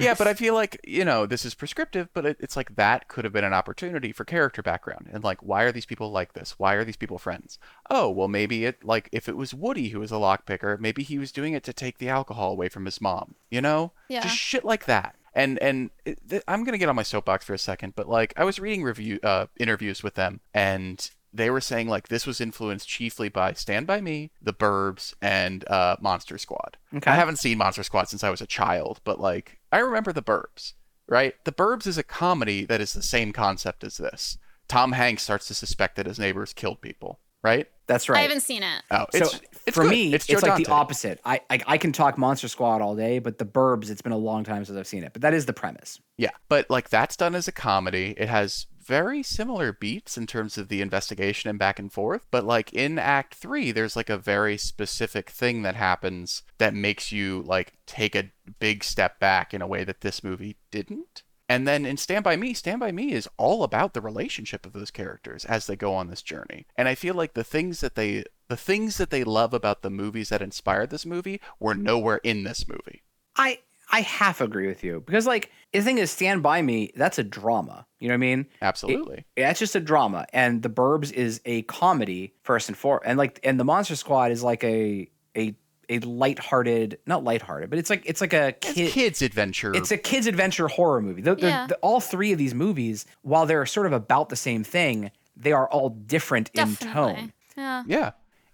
Yeah, but I feel like you know this is prescriptive, but it, it's like that could have been an opportunity for character background and like why are these people like this? Why are these people friends? Oh, well maybe it like if it was Woody who was a lockpicker, maybe he was doing it to take the alcohol away from his mom. You know, Yeah. just shit like that. And and it, th- I'm gonna get on my soapbox for a second, but like I was reading review uh, interviews with them and they were saying like this was influenced chiefly by Stand by Me, The Burbs, and uh, Monster Squad. Okay. I haven't seen Monster Squad since I was a child, but like I remember The Burbs, right? The Burbs is a comedy that is the same concept as this. Tom Hanks starts to suspect that his neighbors killed people, right? That's right. I haven't seen it. Oh, so it's, it's for good. me, it's, it's, Joe like the opposite. I, I I can talk Monster Squad all day, but the Burbs, it's been a long time since I've seen it. But that is the premise. Yeah, but like that's done as a comedy. It has very similar beats in terms of the investigation and back and forth, but like in act 3 there's like a very specific thing that happens that makes you like take a big step back in a way that this movie didn't. And then in Stand By Me, Stand By Me is all about the relationship of those characters as they go on this journey. And I feel like the things that they the things that they love about the movies that inspired this movie were nowhere in this movie. I I half agree with you because like the thing is, Stand by Me. That's a drama. You know what I mean? Absolutely. That's just a drama, and The Burbs is a comedy first and foremost, and like and the Monster Squad is like a a a lighthearted, not lighthearted, but it's like it's like a It's kid. kids adventure. It's a kids adventure horror movie. The, the- Yeah. the- all three of these movies, while they're sort of about the same thing, they are all different in tone. Yeah. yeah.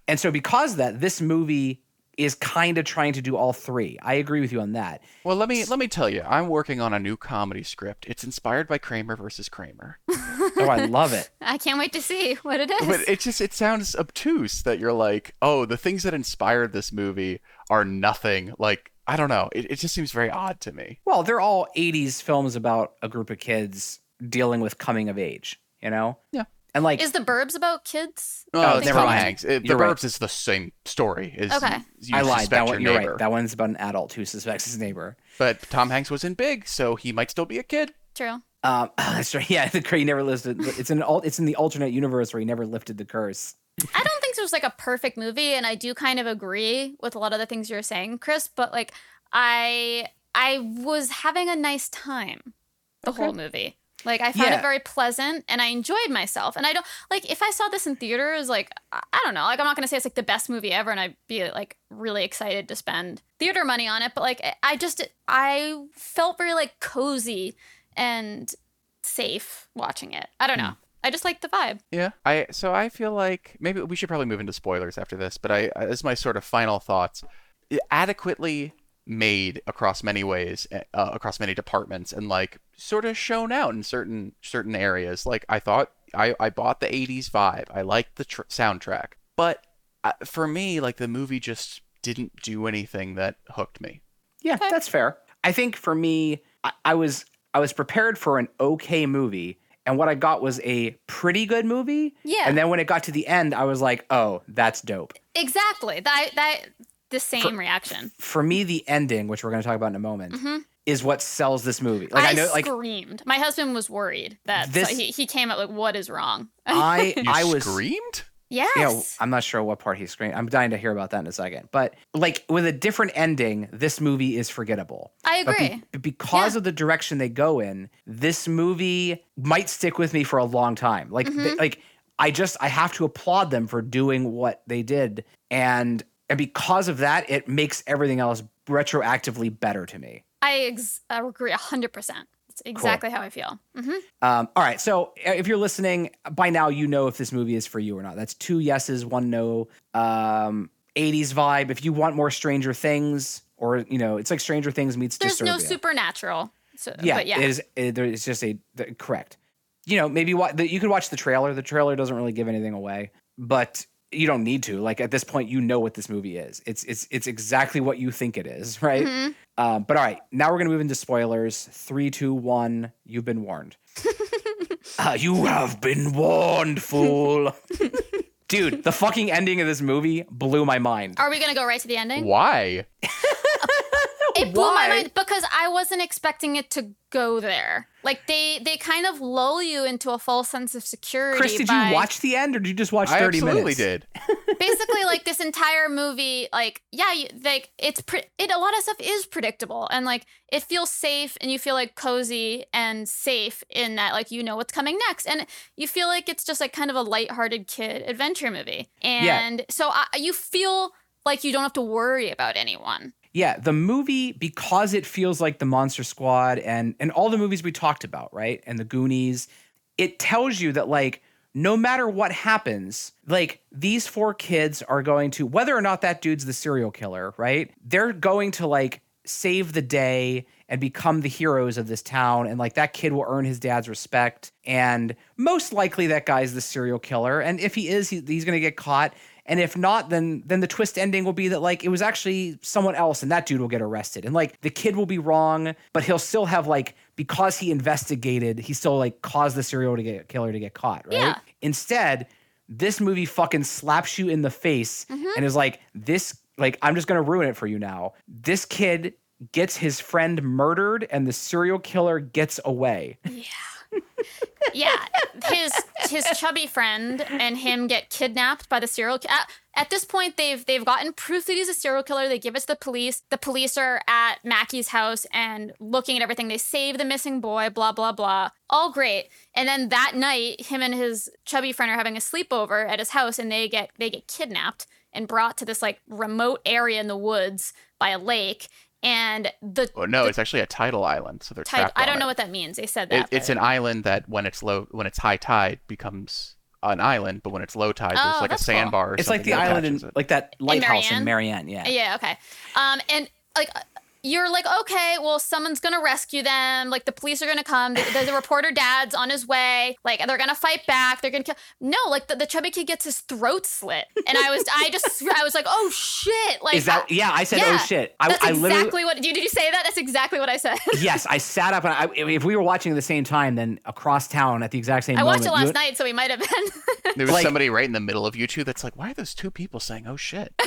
And so because of that, this movie is kind of trying to do all three. I agree with you on that. Well, let me let me tell you, I'm working on a new comedy script. It's inspired by Kramer versus Kramer, (laughs) Oh, I love it. (laughs) I can't wait to see what it is. but it just it sounds obtuse that you're like, oh, the things that inspired this movie are nothing. Like I don't know, it, it just seems very odd to me. Well, they're all 80s films about a group of kids dealing with coming of age, you know? Yeah. And like is the Burbs about kids? Oh, Oh, it's never mind. Hanks. It, the You're right. Burbs is the same story. Is Okay. You I lied. That, one, you're neighbor. right. That one's about an adult who suspects his neighbor. But Tom Hanks was in Big, so he might still be a kid. True. Um, (laughs) that's right. Yeah, the he never lifted. It's in al- it's in the alternate universe where he never lifted the curse. I don't think there's like a perfect movie, and I do kind of agree with a lot of the things you're saying, Chris. But like, I I was having a nice time the whole movie. Like I found Yeah. it very pleasant, and I enjoyed myself. And I don't like if I saw this in theaters, like I don't know, like I'm not gonna say it's like the best movie ever, and I'd be like really excited to spend theater money on it. But like I just I felt very like cozy and safe watching it. I don't hmm. know. I just like the vibe. Yeah. I so I feel like maybe we should probably move into spoilers after this, but I as my sort of final thoughts, adequately made across many ways, uh, across many departments, and like sort of shown out in certain certain areas. Like I thought, I I bought the '80s vibe. I liked the tr- soundtrack, but uh, for me, like the movie just didn't do anything that hooked me. Yeah, that's fair. I think for me, I, I was I was prepared for an okay movie, and what I got was a pretty good movie. Yeah. And then when it got to the end, I was like, oh, that's dope. Exactly. That that the same reaction. For me, the ending, which we're going to talk about in a moment, is what sells this movie. Like I, know, like screamed. My husband was worried that This- so he, he came up like, "What is wrong?" I (laughs) You I was screamed. yes. you know, I'm not sure what part he screamed. I'm dying to hear about that in a second. But like with a different ending, this movie is forgettable. I But be- agree. because Yeah. of the direction they go in, this movie might stick with me for a long time. Like, Mm-hmm. they- like I just I have to applaud them for doing what they did, and and because of that, it makes everything else retroactively better to me. I, ex- I agree hundred percent. It's exactly how I feel. hmm Um, all right, so uh, if you're listening by now, you know if this movie is for you or not. That's two yeses, one no. Um, 80s vibe. If you want more Stranger Things, or you know, it's like Stranger Things meets There's no supernatural. So, yeah, but yeah. it is. It, there is just a the, correct. You know, maybe what the, you could watch the trailer. The trailer doesn't really give anything away, but you don't need to. Like at this point, you know what this movie is. It's it's it's exactly what you think it is, right? Mm-hmm. Um, but all right, now we're gonna move into spoilers. Three, two, one. You've been warned. (laughs) Uh, you have been warned, fool. (laughs) Dude, the fucking ending of this movie blew my mind. Are we gonna go right to the ending? Why? (laughs) It blew Why? my mind because I wasn't expecting it to go there. Like they they kind of lull you into a false sense of security. Chris, did by- you watch the end or did you just watch I 30 absolutely minutes? did. (laughs) (laughs) basically like this entire movie like yeah you, like it's pre- it a lot of stuff is predictable and like it feels safe and you feel like cozy and safe in that like you know what's coming next and you feel like it's just like kind of a lighthearted kid adventure movie and so I, you feel like you don't have to worry about anyone Yeah, the movie because it feels like the Monster Squad and and all the movies we talked about, right? And the Goonies, it tells you that like no matter what happens, like these four kids are going to whether or not that dude's the serial killer, right? They're going to like save the day and become the heroes of this town and like that kid will earn his dad's respect and most likely that guy's the serial killer and if he is he, he's going to get caught and if not then then the twist ending will be that like it was actually someone else and that dude will get arrested. And like the kid will be wrong but he'll still have like because he investigated he still like caused the serial to get killer to get caught right? Yeah. instead this movie fucking slaps you in the face mm-hmm. and is like this like i'm just gonna ruin it for you now. This kid gets his friend murdered and the serial killer gets away. Yeah his his chubby friend and him get kidnapped by the serial ki- at, at this point they've they've gotten proof that he's a serial killer. They give it to the police. The police are at mackey's house and looking at everything. They save the missing boy blah blah blah. All great. And then that night him and his chubby friend are having a sleepover at his house and they get they get kidnapped and brought to this like remote area in the woods by a lake and the Oh no, the it's actually a tidal island, so they're tide- trapped. I don't know it. what that means. They said It, it's an island that when it's low, when it's high tide, becomes an island, but when it's low tide, Oh, there's like a that's cool. sandbar. Or it's like the island in it. like that lighthouse in marianne, yeah Yeah, okay. Um, and like you're like, okay, well, someone's gonna rescue them. Like the police are gonna come. The, the, the reporter dad's on his way. Like they're gonna fight back. They're gonna kill. No, like the, the chubby kid gets his throat slit, and I was, I just, I was like, oh shit. Like is that I- yeah i said oh, yeah, oh shit i, That's I exactly what. Did you, did you say that? That's exactly what I said. (laughs) yes i sat up and I, if we were watching at the same time then across town at the exact same I moment watched it you- last night, so we might have been. (laughs) There was like- somebody right in the middle of you two that's like, why are those two people saying, "Oh shit"? (laughs)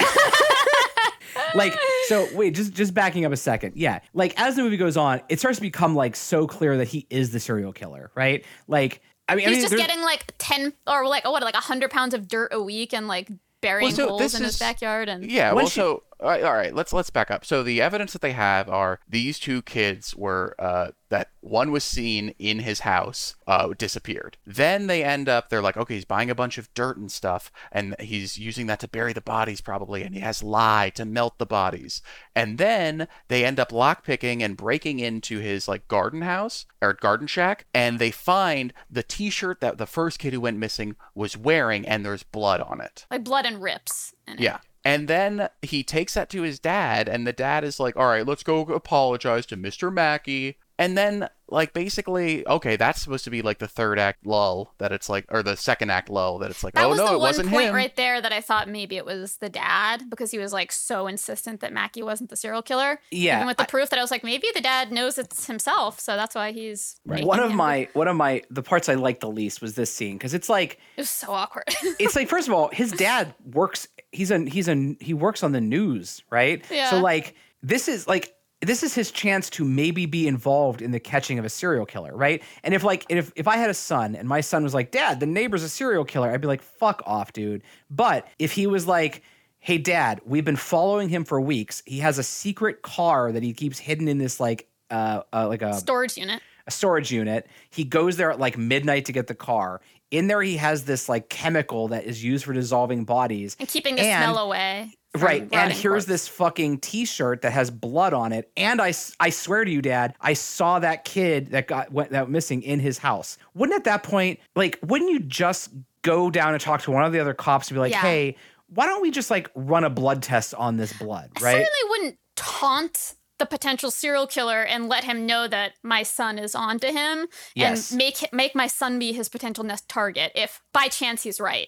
like so wait just just backing up a second. Yeah like as the movie goes on it starts to become like so clear that he is the serial killer right? Like i mean I He's mean, just getting like ten or like oh, what, like hundred pounds of dirt a week and like burying so holes this in his backyard and Yeah, well, she- so all right, all right, let's let's back up. So the evidence that they have are these two kids were uh, that one was seen in his house, uh, disappeared. Then they end up, they're like, okay, he's buying a bunch of dirt and stuff, and he's using that to bury the bodies probably, and he has lye to melt the bodies. And then they end up lockpicking and breaking into his like garden house or garden shack, and they find the T-shirt that the first kid who went missing was wearing, and there's blood on it. like blood and rips. in it. And then he takes that to his dad, and the dad is like, All right, let's go apologize to Mr. Mackey. And then like basically, okay, that's supposed to be like the third act lull that it's like, or the second act lull that it's like, That oh was no, the it one wasn't point him. right there that I thought maybe it was the dad because he was like so insistent that Mackey wasn't the serial killer. Yeah, Even with the I- proof that I was like, maybe the dad knows it's himself, so that's why he's making one of him- my one of my the parts I liked the least was this scene because it's like It was so awkward. (laughs) it's like first of all his dad works he's a he's a he works on the news right Yeah. so like this is like this is his chance to maybe be involved in the catching of a serial killer right and if like if if i had a son and my son was like dad the neighbor's a serial killer i'd be like fuck off dude but if he was like hey dad we've been following him for weeks he has a secret car that he keeps hidden in this like uh, uh like a Storage unit. a storage unit. He goes there at like midnight to get the car. In there, he has this like chemical that is used for dissolving bodies. And keeping the And- smell away. Right. And here's this fucking t-shirt that has blood on it. And I, I swear to you, dad, I saw that kid that got went that went missing in his house. Wouldn't at that point, like, wouldn't you just go down and talk to one of the other cops and be like, Yeah. hey, why don't we just like run a blood test on this blood? I Right. certainly wouldn't taunt the potential serial killer and let him know that my son is on to him Yes. and make make my son be his potential next target if by chance he's right.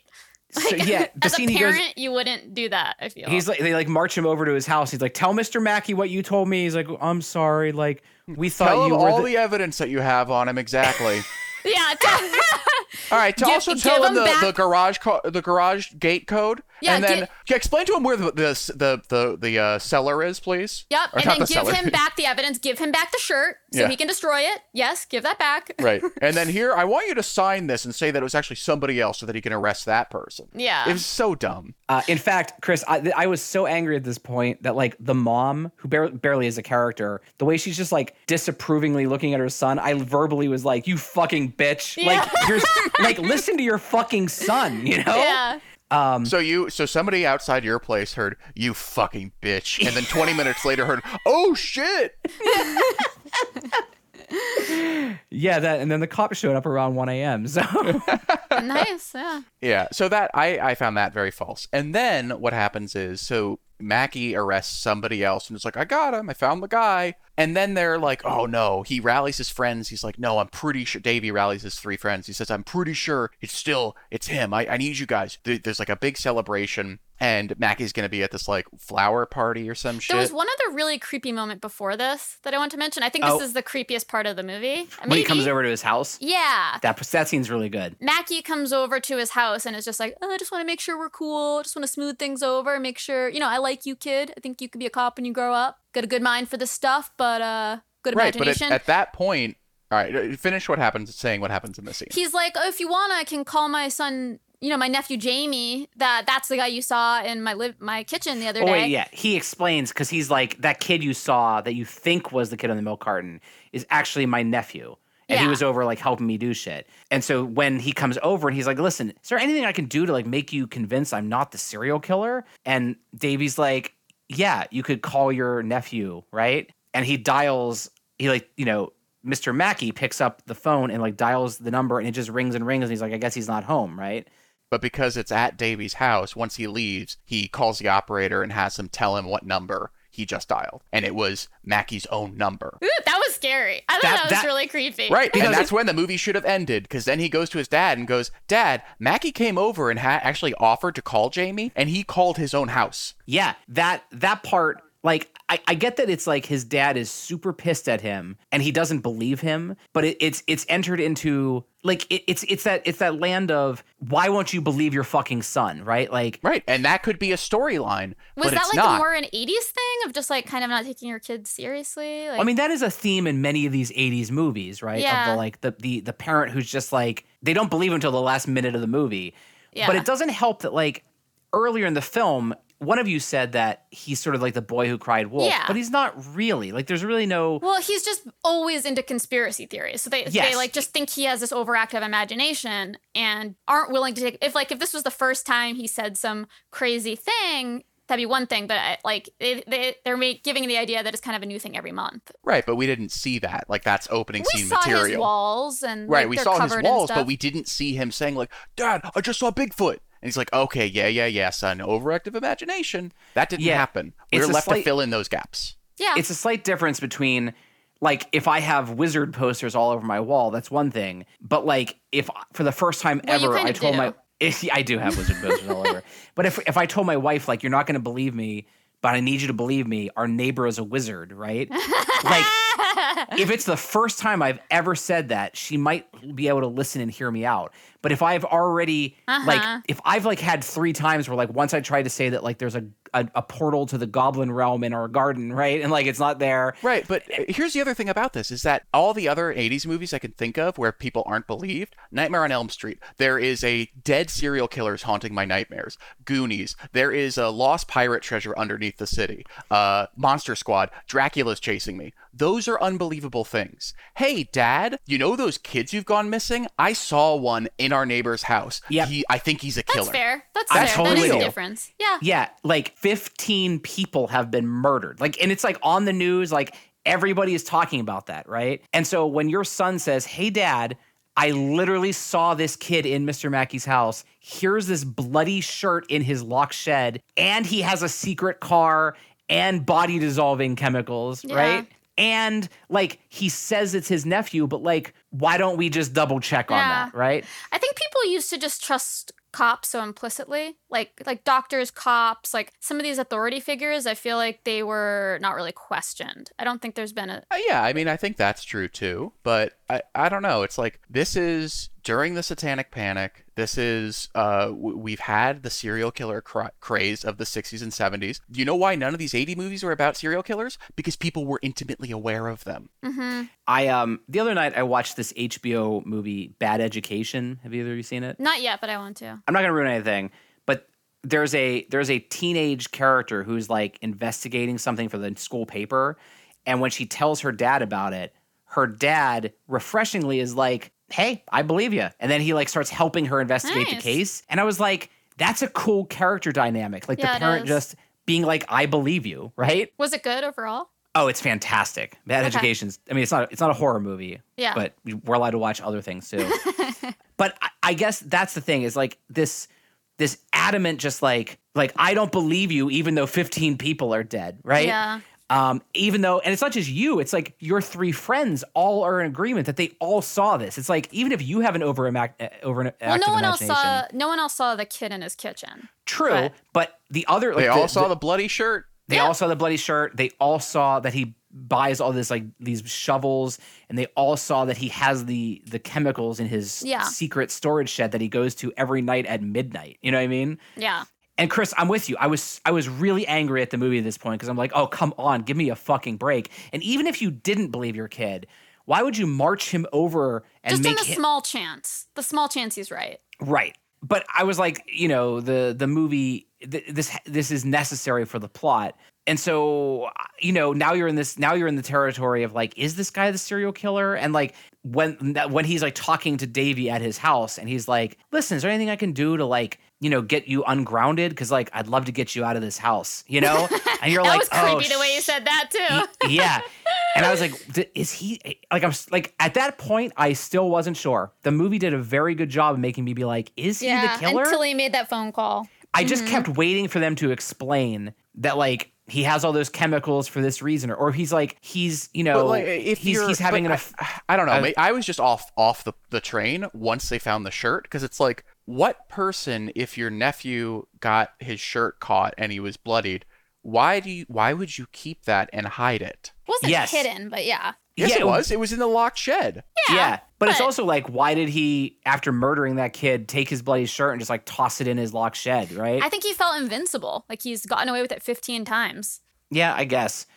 So, yeah. The (laughs) As a scene he parent, goes, you wouldn't do that. I feel He's like they like march him over to his house. He's like, "Tell Mr. Mackey what you told me." He's like, "I'm sorry. Like we thought Tell you him were all the, the evidence that you have on him exactly. (laughs) yeah. t- (laughs) All right. To Give- also tell him him the, back- the garage co- the garage gate code, Yeah, and then get- yeah, explain to him where the the the the, the uh, cellar is, please. Yep, Or and then the give cellar. him back the evidence. Give him back the shirt so Yeah. he can destroy it. Yes, give that back. (laughs) right. And then (laughs) here, I want you to sign this and say that it was actually somebody else, so that he can arrest that person. Yeah. It was so dumb. Uh, in fact, Chris, I, I was so angry at this point that like the mom, who bar- barely is a character, the way she's just like disapprovingly looking at her son, I verbally was like, "You fucking bitch! Like, you're (laughs) like, listen to your fucking son, you know?" Yeah. Um, So you, so somebody outside your place heard you fucking bitch, and then 20 minutes later heard, oh shit. (laughs) yeah, that, and then the cops showed up around 1 a.m. So (laughs) nice. Yeah. Yeah. So that I I found that very false. And then what happens is so Mackey arrests somebody else and it's like, I got him. I found the guy. And then they're like, oh no. He rallies his friends. He's like, no, I'm pretty sure. Davey rallies his three friends. He says, I'm pretty sure it's still, it's him. I, I need you guys. There's like a big celebration. And Mackey's going to be at this like flower party or some shit. There was one other really creepy moment before this that I want to mention. I think this Oh. is the creepiest part of the movie. when he Maybe. comes over to his house, Yeah. that that scene's really good. Mackey comes over to his house and is just like, oh, I just want to make sure we're cool. Just want to smooth things over, make sure, you know, I like you, kid. I think you could be a cop when you grow up. Got a good mind for this stuff, but uh, good right. But at, at that point, all right, uh, finish what happens, saying what happens in the scene. He's like, oh, if you want, I can call my son, you know, my nephew Jamie. That that's the guy you saw in my live my kitchen the other Oh day. wait, yeah. He explains because he's like that kid you saw that you think was the kid on the milk carton is actually my nephew. And he was over like helping me do shit. And so when he comes over and he's like, listen, is there anything I can do to like make you convinced I'm not the serial killer? And Davey's like, Yeah, you could call your nephew, right? And he dials, he like, you know, Mr. Mackey picks up the phone and like dials the number and it just rings and rings and he's like, I guess he's not home, right? But because it's at Davey's house, once he leaves, he calls the operator and has him tell him what number he just dialed. And it was Mackey's own number. Ooh, that was scary. I thought That- that, was that- really creepy. Right. Because and (laughs) that's when the movie should have ended. Because then he goes to his dad and goes, Dad, Mackey came over and ha- actually offered to call Jamie, and he called his own house. Yeah, that that part, like I, I get that it's like his dad is super pissed at him and he doesn't believe him, but it, it's it's entered into like it, it's it's that it's that land of why won't you believe your fucking son, right? Like Right. And that could be a storyline. Was but that it's like not. more an 80s thing of just like kind of not taking your kids seriously? Like, I mean that is a theme in many of these 80s movies, right? Of Yeah. the like the the the parent who's just like they don't believe until the last minute of the movie. Yeah. But it doesn't help that like earlier in the film one of you said that he's sort of like the boy who cried wolf, Yeah. but he's not really. Like there's really no well, he's just always into conspiracy theories. So they, Yes. they like just think he has this overactive imagination and aren't willing to take if like if this was the first time he said some crazy thing, that'd be one thing. But uh, like they, they they're make, giving the idea that it's kind of a new thing every month. Right. But we didn't see that. Like, that's opening We scene saw material. his walls and Right, like, we saw his walls, but we didn't see him saying like, "Dad, I just saw Bigfoot." And he's like, "Okay, yeah, yeah, yeah, son, overactive imagination." That didn't Yeah, happen. We it's were a left to fill in those gaps. yeah it's a slight difference between like if I have wizard posters all over my wall, that's one thing. But like if for the first time Well, ever, I told do. (laughs) my I do have wizard posters all over. (laughs) But if if I told my wife like you're not going to believe me, but I need you to believe me, our neighbor is a wizard, right? like (laughs) if it's the first time I've ever said that, she might be able to listen and hear me out. But if I've already Uh-huh. like if I've like had three times where like once I tried to say that like there's a, a a portal to the goblin realm in our garden, right? And like it's not there. Right, but here's the other thing about this is that all the other 80s movies I can think of where people aren't believed, Nightmare on Elm Street, there is a dead serial killers haunting my nightmares. Goonies, there is a lost pirate treasure underneath the city. Uh, Monster Squad, Dracula's chasing me. Those are unbelievable things. Hey, dad, you know those kids you've gone missing? I saw one in our neighbor's house. Yep. He, I think he's a killer. That's fair. That's I fair. totally that is do. a difference. Yeah. Yeah, like 15 people have been murdered. Like, and it's like on the news, like everybody is talking about that, right? And so when your son says, Hey, dad, I literally saw this kid in Mr. Mackey's house. Here's this bloody shirt in his locked shed, and he has a secret car and body dissolving chemicals, Yeah. right? And like he says it's his nephew, but like, why don't we just double check on that, right? I think people used to just trust cops so implicitly like like doctors cops like some of these authority figures i feel like they were not really questioned i don't think there's been a Uh, yeah, I mean, I think that's true too. But I, I don't know. It's like this is during the Satanic Panic. This is uh, we've had the serial killer cra- craze of the 60s and 70s. Do you know why none of these 80 movies were about serial killers? Because people were intimately aware of them. mm-hmm. I um the other night I watched this HBO movie Bad Education. Have either of you seen it? not yet but i want to I'm not gonna ruin anything, but there's a there's a teenage character who's like investigating something for the school paper, and when she tells her dad about it, her dad refreshingly is like, "Hey, I believe you," and then he like starts helping her investigate the Nice. case, and I was like, "That's a cool character dynamic." Like Yeah, the parent just being like, "I believe you," right? was it good overall Oh, it's fantastic. Bad Okay. Education's. I mean, it's not it's not a horror movie, yeah but we- we're allowed to watch other things too. (laughs) but I, I guess that's the thing is like this this adamant just like like I don't believe you even though 15 people are dead, right? yeah Um even though and it's not just you, it's like your three friends all are in agreement that they all saw this. It's like even if you have an over over an well no one else saw no one else saw the kid in his kitchen true, but- but the other like They the- all saw the- the bloody shirt. they Yeah. all saw the bloody shirt. They all saw that he buys all this like these shovels, and they all saw that he has the the chemicals in his Yeah. secret storage shed that he goes to every night at midnight. You know what I mean? yeah And Chris, I'm with you. I was I was really angry at the movie at this point because I'm like, oh come on, give me a fucking break. And even if you didn't believe your kid, why would you march him over and just in the him small chance the small chance he's right Right. But I was like, you know, the the movie th- this this is necessary for the plot. And so, you know, now you're in this now you're in the territory of like is this guy the serial killer? And like when when he's like talking to Davey at his house and he's like, "Listen, is there anything I can do to like, you know, get you ungrounded cuz like I'd love to get you out of this house." You know? (laughs) And you're that like, was creepy "Oh, the way you said that too yeah. And I was like, is he eh, like I'm like at that point I still wasn't sure. The movie did a very good job of making me be like, is he the killer? until he made that phone call I just mm-hmm. kept waiting for them to explain that like he has all those chemicals for this reason or, or he's like he's, you know, like, if he's he's having but an I, I don't know. I- I was just off off the, the train once they found the shirt because it's like, what person, if your nephew got his shirt caught and he was bloodied, why do you? Why would you keep that and hide it? wasn't Yes. hidden but yeah Yes, Yeah, it was. It was in the locked shed. yeah, yeah. but, it's also like why did he after murdering that kid take his bloody shirt and just like toss it in his locked shed, right? i think he felt invincible like he's gotten away with it 15 times yeah, I guess.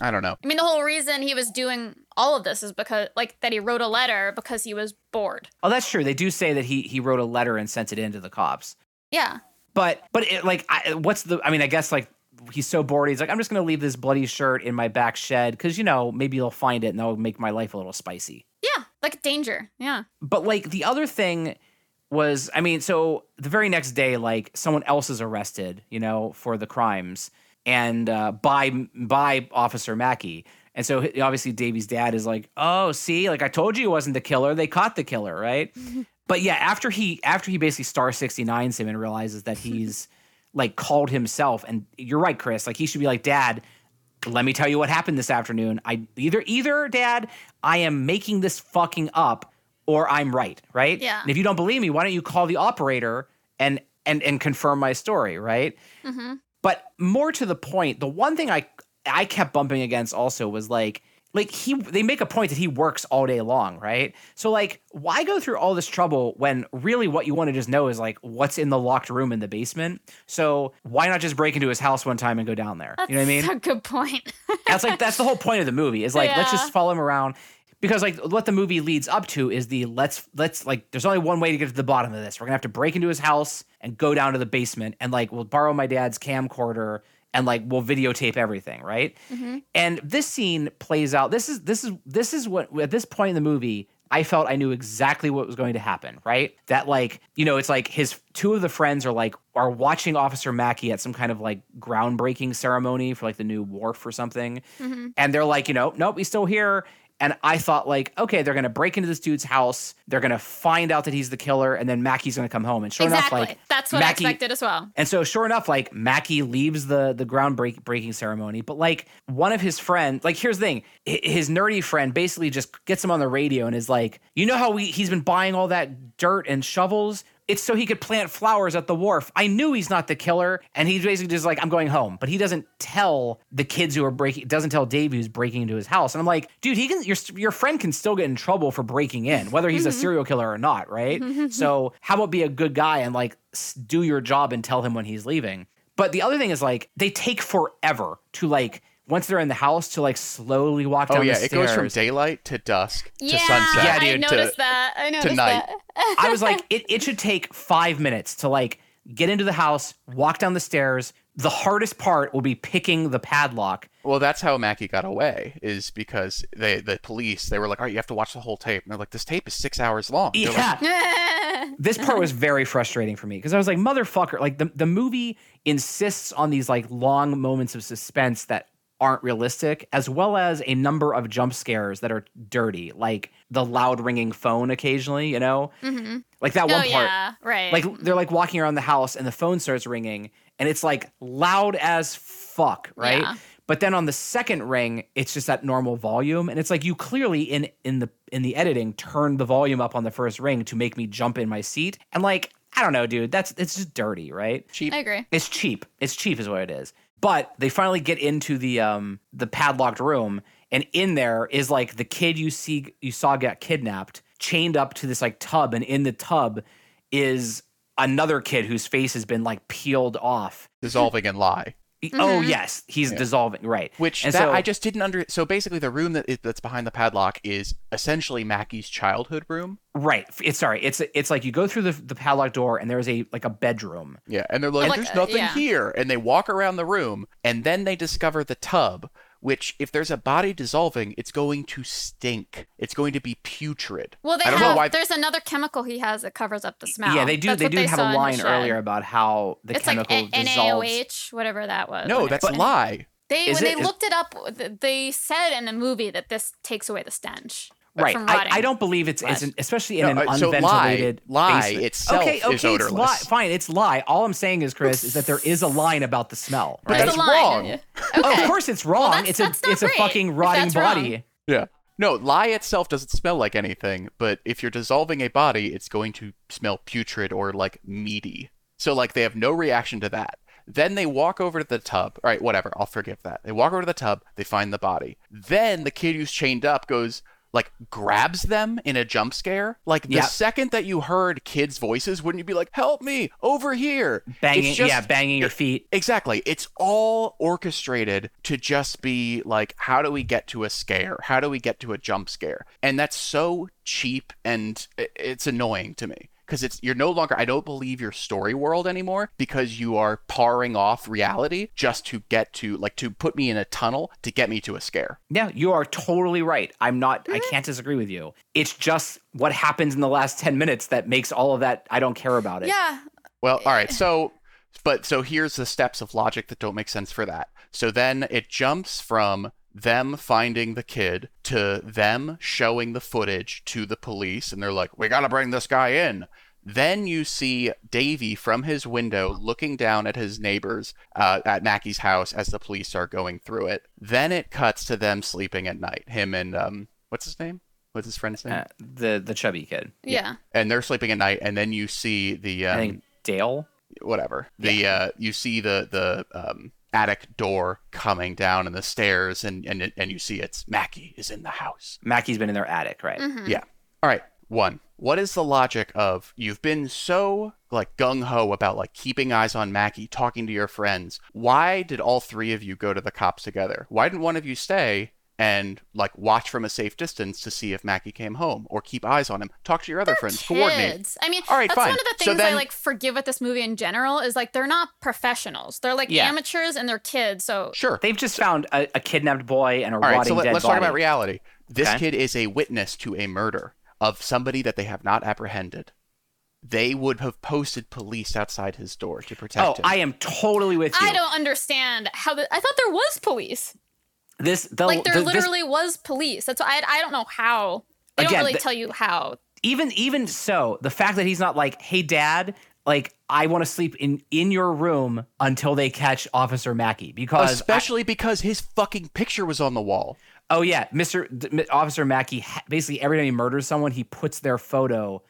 I don't know. I mean, the whole reason he was doing all of this is because, like, that he wrote a letter because he was bored. Oh, that's true. They do say that he he wrote a letter and sent it in to the cops. Yeah. But but it, like, I, what's the? I mean, I guess like he's so bored. He's like, I'm just gonna leave this bloody shirt in my back shed because you know maybe they'll find it and that'll make my life a little spicy. Yeah. Like danger. Yeah. But like the other thing was, I mean, so the very next day, like someone else is arrested, you know, for the crimes and uh, by by Officer Mackey. And so obviously Davey's dad is like, "Oh, see, like I told you, he wasn't the killer. They caught the killer, right?" (laughs) but yeah, after he after he basically star 69s him and realizes that he's (laughs) like called himself and you're right, Chris, like he should be like, "Dad, let me tell you what happened this afternoon. I either either dad, I am making this fucking up or I'm right, right? Yeah. And if you don't believe me, why don't you call the operator and and and confirm my story, right? Mm-hmm. But more to the point, the one thing I I kept bumping against also was like like he they make a point that he works all day long, right? So like why go through all this trouble when really what you want to just know is like what's in the locked room in the basement? So why not just break into his house one time and go down there? That's you know what I mean? a good point. That's like that's the whole point of the movie. Is like let's just follow him around because like what the movie leads up to is the let's let's like there's only one way to get to the bottom of this. We're gonna have to break into his house and go down to the basement and like we'll borrow my dad's camcorder and like we'll videotape everything, right? Mm-hmm. And this scene plays out. This is this is this is what at this point in the movie. I felt I knew exactly what was going to happen, right? That like, you know, it's like his two of the friends are like are watching Officer Mackey at some kind of like groundbreaking ceremony for like the new wharf or something. Mm-hmm. And they're like, you know, nope, he's still here. And I thought like, okay, they're gonna break into this dude's house. They're gonna find out that he's the killer, and then Mackey's gonna come home. And sure exactly. enough, like That's what Mackey- I expected as well. and so, sure enough, like Mackey leaves the the ground break, breaking ceremony, but like one of his friends, like here's the thing, his nerdy friend basically just gets him on the radio and is like, you know how we he's been buying all that dirt and shovels. It's so he could plant flowers at the wharf. I knew he's not the killer, and he's basically just like, I'm going home. But he doesn't tell the kids who are breaking, doesn't tell Dave who's breaking into his house. And I'm like, dude, he can, your your friend can still get in trouble for breaking in, whether he's a mm-hmm. serial killer or not, right? Mm-hmm. so how about be a good guy and like do your job and tell him when he's leaving? But the other thing is like they take forever to like once they're in the house to like slowly walk oh, down the stairs. Oh yeah, it goes from daylight to dusk to sunset. Yeah, I dude, to- noticed that. I noticed night. that. I was like, (laughs) it, it should take five minutes to like get into the house, walk down the stairs. The hardest part will be picking the padlock. Well, that's how Mackey got away, is because they the police they were like, all right, you have to watch the whole tape. And they're like, this tape is six hours long. They're like, Yeah. (laughs) this part was very frustrating for me because I was like, motherfucker, like the, the movie insists on these like long moments of suspense that aren't realistic, as well as a number of jump scares that are dirty, like the loud ringing phone occasionally, you know? Mm-hmm. Like that oh one part. yeah, right. Like they're like walking around the house and the phone starts ringing and it's like loud as fuck, right? Yeah. But then on the second ring, it's just at normal volume and it's like you clearly in in the in the editing turned the volume up on the first ring to make me jump in my seat. And like, I don't know, dude, that's it's just dirty, right? cheap. I agree. It's cheap. It's cheap is what it is. But they finally get into the um the padlocked room and in there is like the kid you see you saw get kidnapped, chained up to this like tub and in the tub is another kid whose face has been like peeled off. dissolving in and lye. Oh yes, he's dissolving, right. Which and that, so I just didn't under. So basically, the room that is, that's behind the padlock is essentially Mackey's childhood room. right. It's sorry. It's it's like you go through the the padlock door and there's a like a bedroom. Yeah, and they're like, Like, "There's uh, nothing yeah. here," and they walk around the room, and then they discover the tub. Which, if there's a body dissolving, it's going to stink. It's going to be putrid. Well, they I don't have. There's another chemical he has that covers up the smell. Yeah, they do. That's they do have a line earlier about how the It's chemical like a- dissolves. NaOH, whatever that was. No, that's a lie. They Is when it- they looked it up, they said in the movie that this takes away the stench. Right. From I. I don't believe it's, it's an, especially in No, an uh, so lie- unventilated lye basement. itself okay, is okay, it's odorless. lye. Fine, it's lye. All I'm saying is, Chris, is that there is a line about the smell. But Right? It's that's wrong. Okay. Oh, of course it's wrong. that's- it's a that's not it's a fucking rotting that's wrong. body. Yeah. No, lye itself doesn't smell like anything, but if you're dissolving a body, it's going to smell putrid or like meaty. So like they have no reaction to that. Then they walk over to the tub. All right, whatever. I'll forgive that. They walk over to the tub. They find the body. Then the kid who's chained up goes like grabs them in a jump scare. Like the Yep. second that you heard kids' voices, wouldn't you be like, "Help me over here!" Banging, just- yeah, banging your feet. Exactly. It's all orchestrated to just be like, how do we get to a scare? How do we get to a jump scare? And that's so cheap and it's annoying to me because it's you're no longer I don't believe your story world anymore because you are paring off reality just to get to like to put me in a tunnel to get me to a scare. Yeah, you are totally right. I'm not. I mm-hmm. can't disagree with you. It's just what happens in the last ten minutes that makes all of that. I don't care about it. Yeah, Well, all right. Eh. So, but so here's the steps of logic that don't make sense for that. So then it jumps from them finding the kid to them showing the footage to the police, and they're like, "We gotta bring this guy in." Then you see Davey from his window looking down at his neighbors uh, at Mackey's house as the police are going through it. Then it cuts to them sleeping at night. Him and um, what's his name? What's his friend's name? Uh, the the chubby kid. Yeah. and they're sleeping at night. And then you see the um, I think Dale. whatever the uh, you see the the um, attic door coming down and the stairs, and and and you see it's Mackey is in the house. Mackey's been in their attic, right? Mm-hmm. Yeah. All right. One. What is the logic of you've been so like gung ho about like keeping eyes on Mackey, talking to your friends? Why did all three of you go to the cops together? Why didn't one of you stay and like watch from a safe distance to see if Mackey came home or keep eyes on him? Talk to your other friends. Coordinate. I mean, All right, that's fine. one of the So things I like forgive with this movie in general is like they're not professionals. They're like Yeah. amateurs and they're kids. So Sure. They've just found a, a kidnapped boy and a All right, rotting so let, dead us talk about reality. This Okay. kid is a witness to a murder of somebody that they have not apprehended. They would have posted police outside his door to protect Oh, him. I am totally with you. I don't understand how the, I thought there was police. This the, Like there the- this- literally was police. That's why I, I don't know how. They Again, don't really the- tell you how. even even so, the fact that he's not like, "Hey, Dad." Like I want to sleep in in your room until they catch Officer Mackey because I- Especially because his fucking picture was on the wall. Oh yeah, Mr. D- M- Officer Mackey. Basically, every time he murders someone, he puts their photo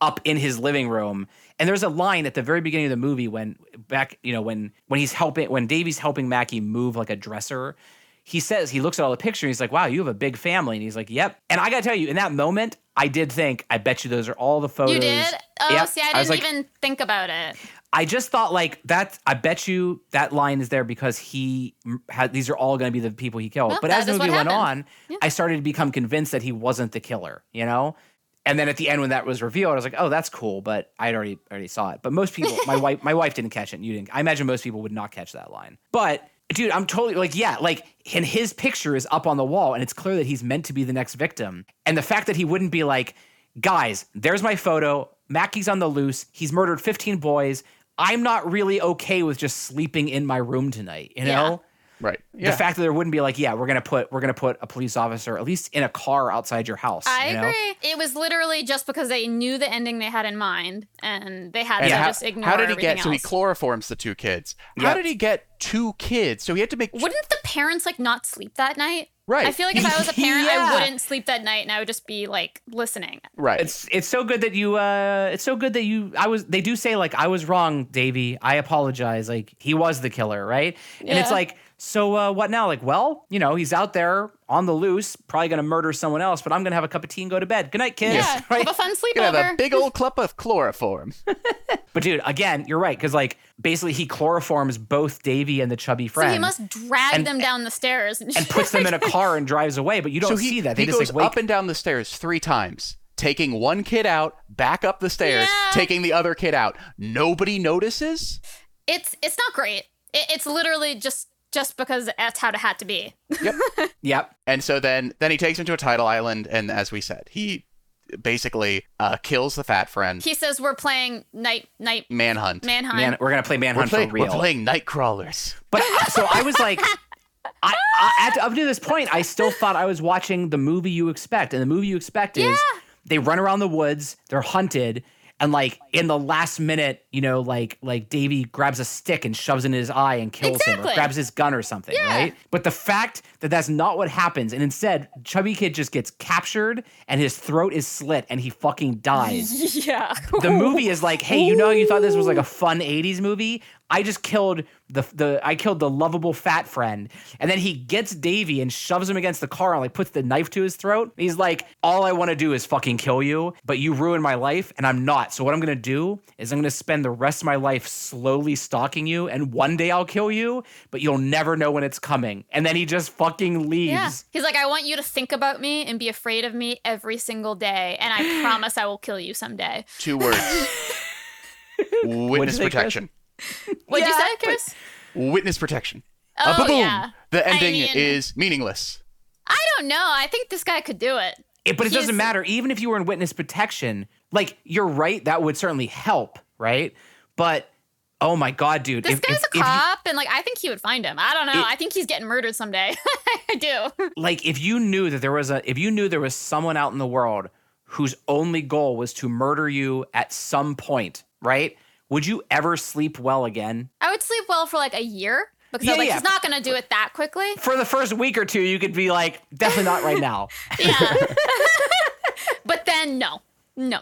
up in his living room. And there's a line at the very beginning of the movie when back, you know, when when he's helping when Davey's helping Mackey move like a dresser. He says he looks at all the pictures. And he's like, "Wow, you have a big family." And he's like, "Yep." And I gotta tell you, in that moment, I did think, "I bet you those are all the photos." You did? Oh, Yep. see, I didn't like, even think about it. I just thought like that. I bet you that line is there because he had these are all going to be the people he killed. Well, but as the movie went on, I started to become convinced that he wasn't the killer. You know. And then at the end, when that was revealed, I was like, "Oh, that's cool," but I already already saw it. But most people, my (laughs) wife, my wife didn't catch it. And you didn't. I imagine most people would not catch that line. But dude, I'm totally like, yeah, like, and his picture is up on the wall, and it's clear that he's meant to be the next victim. And the fact that he wouldn't be like, guys, there's my photo. Mackey's on the loose. He's murdered 15 boys. I'm not really okay with just sleeping in my room tonight. You know. Right. The fact that there wouldn't be like, yeah, we're gonna put we're gonna put a police officer at least in a car outside your house. I you know? agree. It was literally just because they knew the ending they had in mind, and they had And to how, just ignore how did he everything get? So he chloroforms the two kids. How did he get two kids? So he had to make. Wouldn't the parents like not sleep that night? Right. I feel like if I was a parent, Yeah. I wouldn't sleep that night, and I would just be like listening. right. It's it's so good that you uh it's so good that you I was they do say like I was wrong, Davey. I apologize. Like he was the killer, right? And it's like so uh, what now? Like, well, you know, he's out there on the loose, probably gonna murder someone else, but I'm gonna have a cup of tea and go to bed. Good night, kids. Yeah, (laughs) Right? have a fun Gonna have a big old clump of chloroform. (laughs) But dude, again, you're right, because like basically he chloroforms both Davey and the chubby so friend. he must drag And- them down the stairs and, and puts them in a car and drives away, but you don't so he, see that. They he just goes like wake up and down the stairs three times, taking one kid out, back up the stairs, Yeah. taking the other kid out. Nobody notices. it's it's not great. It, it's literally just just because that's how it had to be. Yep. (laughs) Yep. And so then then he takes him to a tidal island, and as we said, he basically uh, kills the fat friend. He says we're playing night night manhunt. manhunt. Man, we're gonna play we're, Manhunt playing, for real. we're playing night crawlers. But so I was like, (laughs) I, I at, up to this point, I still thought I was watching the movie you expect, and the movie you expect is Yeah. they run around the woods, they're hunted, and like in the last minute, you know, like like Davey grabs a stick and shoves it in his eye and kills him, or grabs his gun or something, right? But the fact that that's not what happens, and instead, Chubby Kid just gets captured and his throat is slit and he fucking dies (laughs) yeah. the movie is like, hey, you know, you thought this was like a fun '80s movie. I just killed the the I killed the lovable fat friend, and then he gets Davey and shoves him against the car and like puts the knife to his throat. He's like, all I want to do is fucking kill you, but you ruined my life, and I'm not. So what I'm gonna do is I'm gonna spend the rest of my life slowly stalking you, and one day I'll kill you, but you'll never know when it's coming. And then he just fucking leaves. Yeah. He's like, I want you to think about me and be afraid of me every single day, and I (gasps) promise I will kill you someday. Two words. (laughs) Witness say, Chris? (laughs) protection. What'd you say, Chris? Witness protection. Oh, Uh, ba-boom. yeah. The I ending mean- is meaningless. I don't know. I think this guy could do it. It, but it He's- doesn't matter. Even if you were in witness protection, like you're right, that would certainly help, right? But oh my god, dude, This if, guy's if- a if you- cop, and like I think he would find him. I don't know. It- I think he's getting murdered someday. (laughs) I do. like if you knew that there was a, if you knew there was someone out in the world whose only goal was to murder you at some point, right? Would you ever sleep well again? I would sleep well for like a year because Yeah, I'm like, yeah. he's not going to do it that quickly. For the first week or two, you could be like, definitely not right (laughs) now. Yeah. (laughs) (laughs) but then, no. No.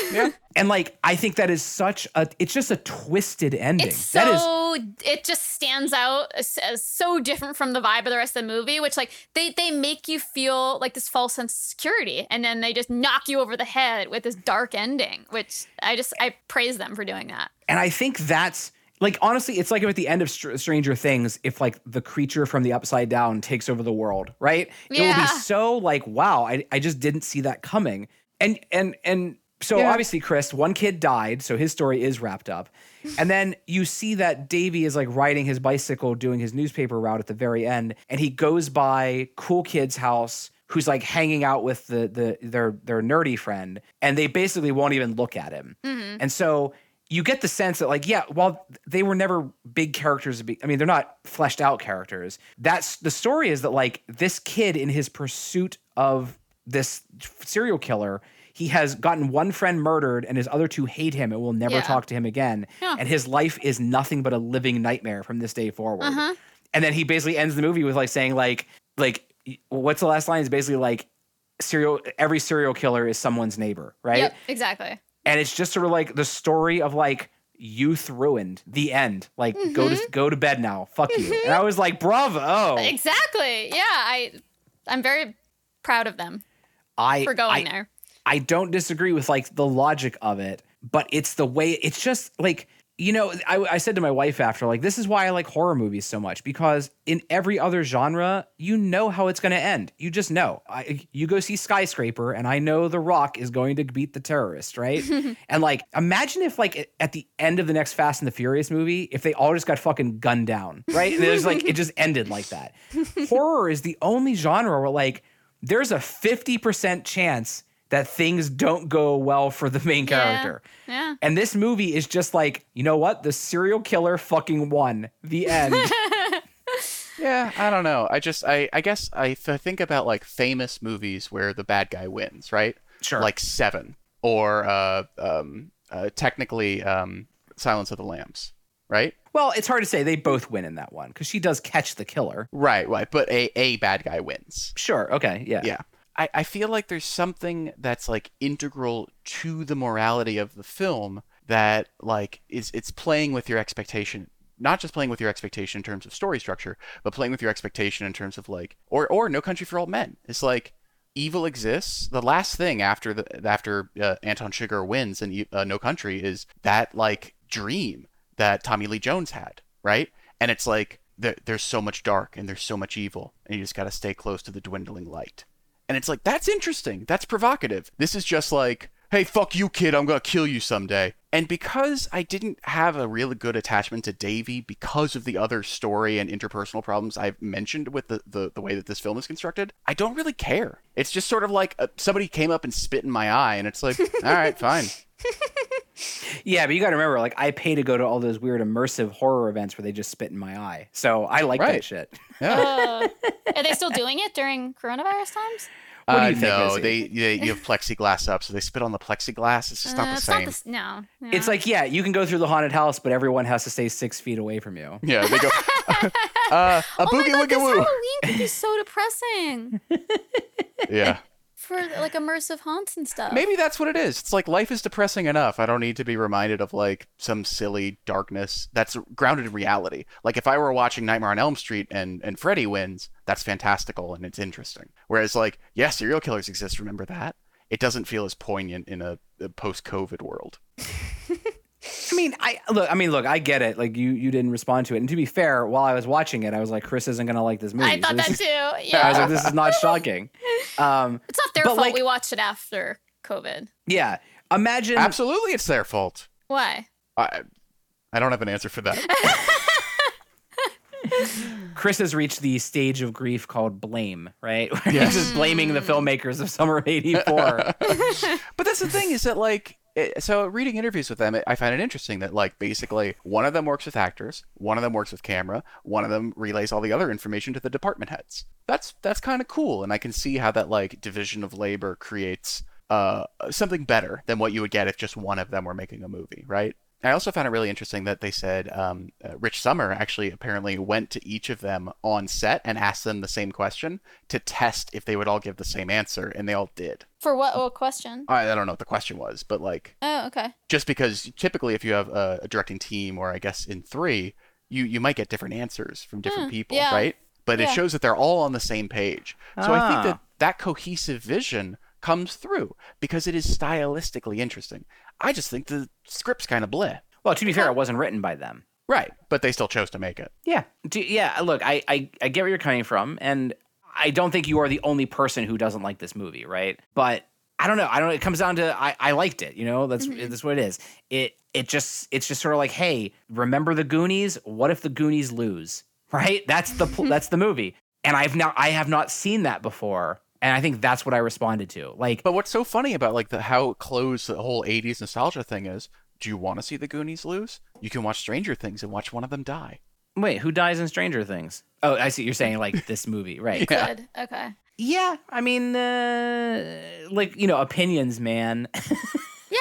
(laughs) And like, I think that is such a, it's just a twisted ending. It's that is, so it just stands out as, as so different from the vibe of the rest of the movie, which like they they make you feel like this false sense of security, and then they just knock you over the head with this dark ending, which I just I praise them for doing that. and I think that's, like, honestly, it's like at the end of Str- Stranger Things, if like the creature from the upside down takes over the world, right? It will be so like, wow, I, I just didn't see that coming. And, and, and, so Yeah. obviously, Chris, one kid died, so his story is wrapped up. And then you see that Davey is like riding his bicycle, doing his newspaper route at the very end, and he goes by cool kid's house, who's like hanging out with the the their their nerdy friend, and they basically won't even look at him. Mm-hmm. And so you get the sense that like yeah, while they were never big characters, to be- I mean they're not fleshed out characters. That's the story is that like this kid in his pursuit of this serial killer he has gotten one friend murdered and his other two hate him and will never Yeah. talk to him again Yeah. and his life is nothing but a living nightmare from this day forward Uh-huh. and then he basically ends the movie with like saying like like what's the last line is basically like serial every serial killer is someone's neighbor right Yep, exactly. and it's just sort of like the story of like youth ruined the end like go Mm-hmm. to go to bed now fuck you and i was like bravo Exactly. Yeah, I I'm very proud of them i for going I, there. I don't disagree with like the logic of it, but it's the way it's just like you know I, I said to my wife after like this is why I like horror movies so much because in every other genre you know how it's going to end. You just know. I, you go see skyscraper and I know the Rock is going to beat the terrorist right? (laughs) And like imagine if like at the end of the next Fast and the Furious movie if they all just got fucking gunned down right? And was like it just ended like that. (laughs) Horror is the only genre where like there's a 50% chance that things don't go well for the main character. Yeah. And this movie is just like, you know what? The serial killer fucking won. The end. (laughs) Yeah, I don't know. I just I I guess I th- think about like famous movies where the bad guy wins, right? Sure. Like Seven or uh um uh, technically um Silence of the Lambs, right? well, it's hard to say. They both win in that one because she does catch the killer. Right, right. But a a bad guy wins. Sure. Okay. Yeah. Yeah. I, I feel like there's something that's like integral to the morality of the film that like is it's playing with your expectation not just playing with your expectation in terms of story structure but playing with your expectation in terms of like or or no country for old men. It's like evil exists. The last thing after the after uh, anton Chigurh wins in uh, no country is that like dream that tommy lee jones had right? And it's like there, there's so much dark and there's so much evil and you just got to stay close to the dwindling light and it's like, that's interesting. That's provocative. This is just like, hey, fuck you, kid. I'm going to kill you someday. And because I didn't have a really good attachment to Davey because of the other story and interpersonal problems I've mentioned with the, the, the way that this film is constructed, I don't really care. It's just sort of like uh, somebody came up and spit in my eye, and it's like, (laughs) all right, fine. (laughs) Yeah, but you got to remember, like, I pay to go to all those weird immersive horror events where they just spit in my eye. So I like that shit. Yeah. Uh, are they still doing it during coronavirus times? What do Uh, you think, no, they, they you have plexiglass up, so they spit on the plexiglass. It's just Uh, not the same. not the s- no. It's like, yeah, you can go through the haunted house, but everyone has to stay six feet away from you. Yeah, they go, (laughs) uh, a oh my boogie god, woogie woo. Halloween could be so depressing (laughs) Yeah. For like immersive haunts and stuff. Maybe that's what it is. It's like life is depressing enough. I don't need to be reminded of like some silly darkness that's grounded in reality. Like if I were watching Nightmare on Elm Street and and Freddy wins, that's fantastical and it's interesting. Whereas like, yeah, serial killers exist. Remember that? It doesn't feel as poignant in a, a post-COVID world. (laughs) I mean, I look. I mean, look. I get it. Like you, you didn't respond to it. And to be fair, while I was watching it, I was like, Chris isn't gonna like this movie. I thought So this that is- too. (laughs) I was like, this is not shocking. Um, it's not their fault like- we watched it after COVID. yeah. Imagine. Absolutely, it's their fault. Why? I I don't have an answer for that. (laughs) Chris has reached the stage of grief called blame, right? (laughs) Where Yes. He's just blaming the filmmakers of Summer '84. But that's the thing is that like it, so reading interviews with them, I find it interesting that like basically one of them works with actors, one of them works with camera, one of them relays all the other information to the department heads. That's that's kind of cool, and I can see how that like division of labor creates uh, something better than what you would get if just one of them were making a movie, right? I also found it really interesting that they said um, uh, Rich Sommer actually apparently went to each of them on set and asked them the same question to test if they would all give the same answer, and they all did. For what, what question? I, I don't know what the question was, but like Oh, okay. just because typically if you have a, a directing team or I guess in three, you you might get different answers from different Hmm, people, yeah. right? But it shows that they're all on the same page. So I think Ah. that that cohesive vision comes through because it is stylistically interesting. I just think the script's kind of bleh. Well, to be fair, it wasn't written by them. Right, but they still chose to make it. Yeah. Do, yeah. Look, I, I I get where you're coming from, and I don't think you are the only person who doesn't like this movie, right? But I don't know. I don't. know. It comes down to I, I liked it. You know, that's mm-hmm. that's what it is. It it just it's just sort of like, hey, remember the Goonies? What if the Goonies lose? Right. That's the mm-hmm. that's the movie. And I've now I have not seen that before, and I think that's what I responded to. Like, But what's so funny about like the how close the whole 80s nostalgia thing is, do you want to see the Goonies lose? You can watch Stranger Things and watch one of them die. wait, who dies in Stranger Things? Oh, I see. You're saying like (laughs) this movie, right? Yeah. Good. Okay. Yeah, I mean, uh, like you know, opinions, man. (laughs)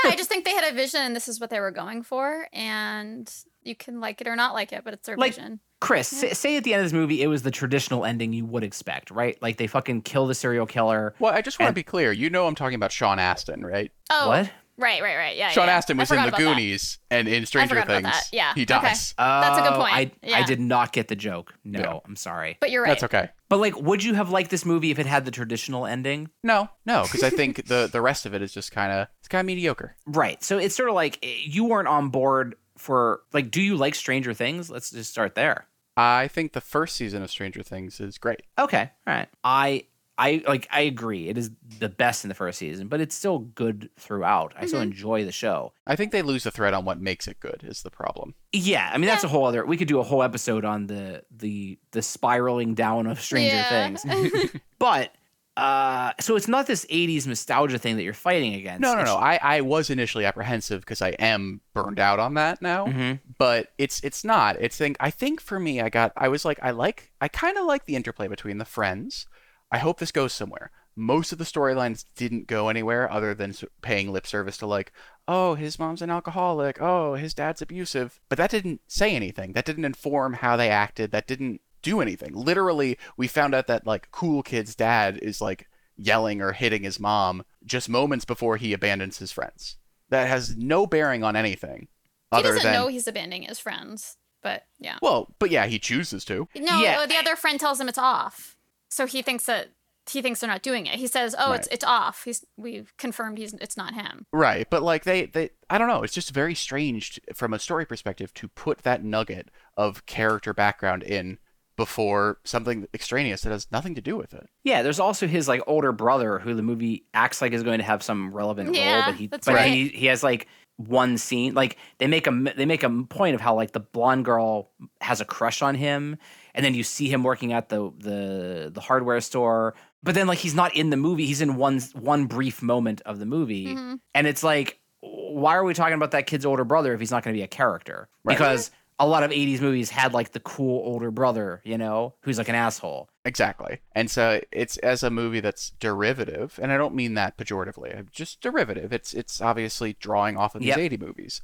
Yeah, I just think they had a vision and this is what they were going for. And you can like it or not like it, but it's their Like- vision. Chris, say, say at the end of this movie, it was the traditional ending you would expect, right? Like they fucking kill the serial killer. Well, I just want to be clear. You know I'm talking about Sean Astin, right? Oh, What? Right, right, right. Yeah. Sean yeah. Astin was in the about that. Goonies and in Stranger forgot about Things. that. Yeah, He okay. dies. That's a good Oh, point. I, I did not get the joke. No, Yeah. I'm sorry. But you're right. That's okay. But like, would you have liked this movie if it had the traditional ending? No, no, because I think the the rest of it is just kind of it's kind of mediocre. Right. So it's sort of like eh, you weren't on board for like. Do you like Stranger Things? Let's just start there. I think the first season of Stranger Things is great. Okay. All right. I I like I agree. It is the best in the first season, but it's still good throughout. I still Mhm. enjoy the show. I think they lose the thread on what makes it good is the problem. Yeah, I mean that's a whole other. We could do a whole episode on the the the spiraling down of Stranger Yeah. Things. (laughs) But uh so it's not this 80s nostalgia thing that you're fighting against. No, no, no. I, I was initially apprehensive because I am burned out on that now. Mhm. But it's it's not. It's think I think for me I got I was like I like I kind of like the interplay between the friends. I hope this goes somewhere. Most of the storylines didn't go anywhere other than paying lip service to like, oh, his mom's an alcoholic. Oh, his dad's abusive. But that didn't say anything. That didn't inform how they acted. That didn't do anything. Literally, we found out that like cool kid's dad is like yelling or hitting his mom just moments before he abandons his friends. That has no bearing on anything. he other doesn't than know he's abandoning his friends. But yeah. well, but yeah, he chooses to. No, Yeah. the other friend tells him it's off. So he thinks that he thinks they're not doing it. He says, "Oh, it's Right. it's off." He's we've confirmed he's it's not him. Right, but like they, they, I don't know. It's just very strange from a story perspective to put that nugget of character background in before something extraneous that has nothing to do with it. Yeah, there's also his like older brother who the movie acts like is going to have some relevant Yeah, role, but he that's but right. he he has like one scene. Like they make a they make a point of how like the blonde girl has a crush on him, and then you see him working at the the the hardware store. But then like he's not in the movie. He's in one one brief moment of the movie, Mhm. and it's like, why are we talking about that kid's older brother if he's not going to be a character? Right. Because a lot of 80s movies had like the cool older brother, you know, who's like an asshole. Exactly. And so it's as a movie that's derivative, and I don't mean that pejoratively. Just derivative. It's it's obviously drawing off of these Yep. 80 movies.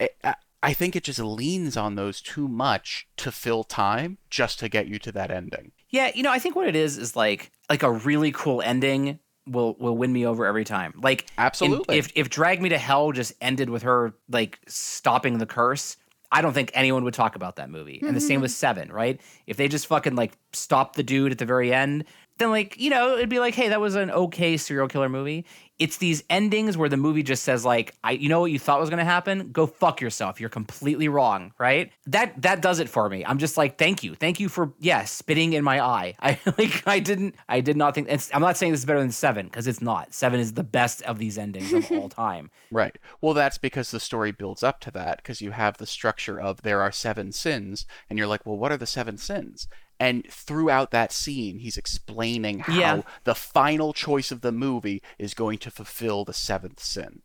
I, I- I think it just leans on those too much to fill time just to get you to that ending. Yeah, you know, I think what it is is like like a really cool ending will will win me over every time. Like in- Absolutely. if if Drag Me to Hell just ended with her like stopping the curse, I don't think anyone would talk about that movie. And the same mm-hmm. with 7, right? If they just fucking like stop the dude at the very end, then like, you know, it'd be like, "Hey, that was an okay serial killer movie." It's these endings where the movie just says like, "I you know what you thought was going to happen? Go fuck yourself. You're completely wrong." Right? That that does it for me. I'm just like, "Thank you. Thank you for yeah, spitting in my eye." (laughs) I like I didn't I did not think I'm not saying this is better than 7 because it's not. 7 is the best of these endings of all (laughs) time. Right. Well, that's because the story builds up to that because you have the structure of there are seven sins, and you're like, well, what are the seven sins? And throughout that scene, he's explaining how Yeah. the final choice of the movie is going to fulfill the seventh sin.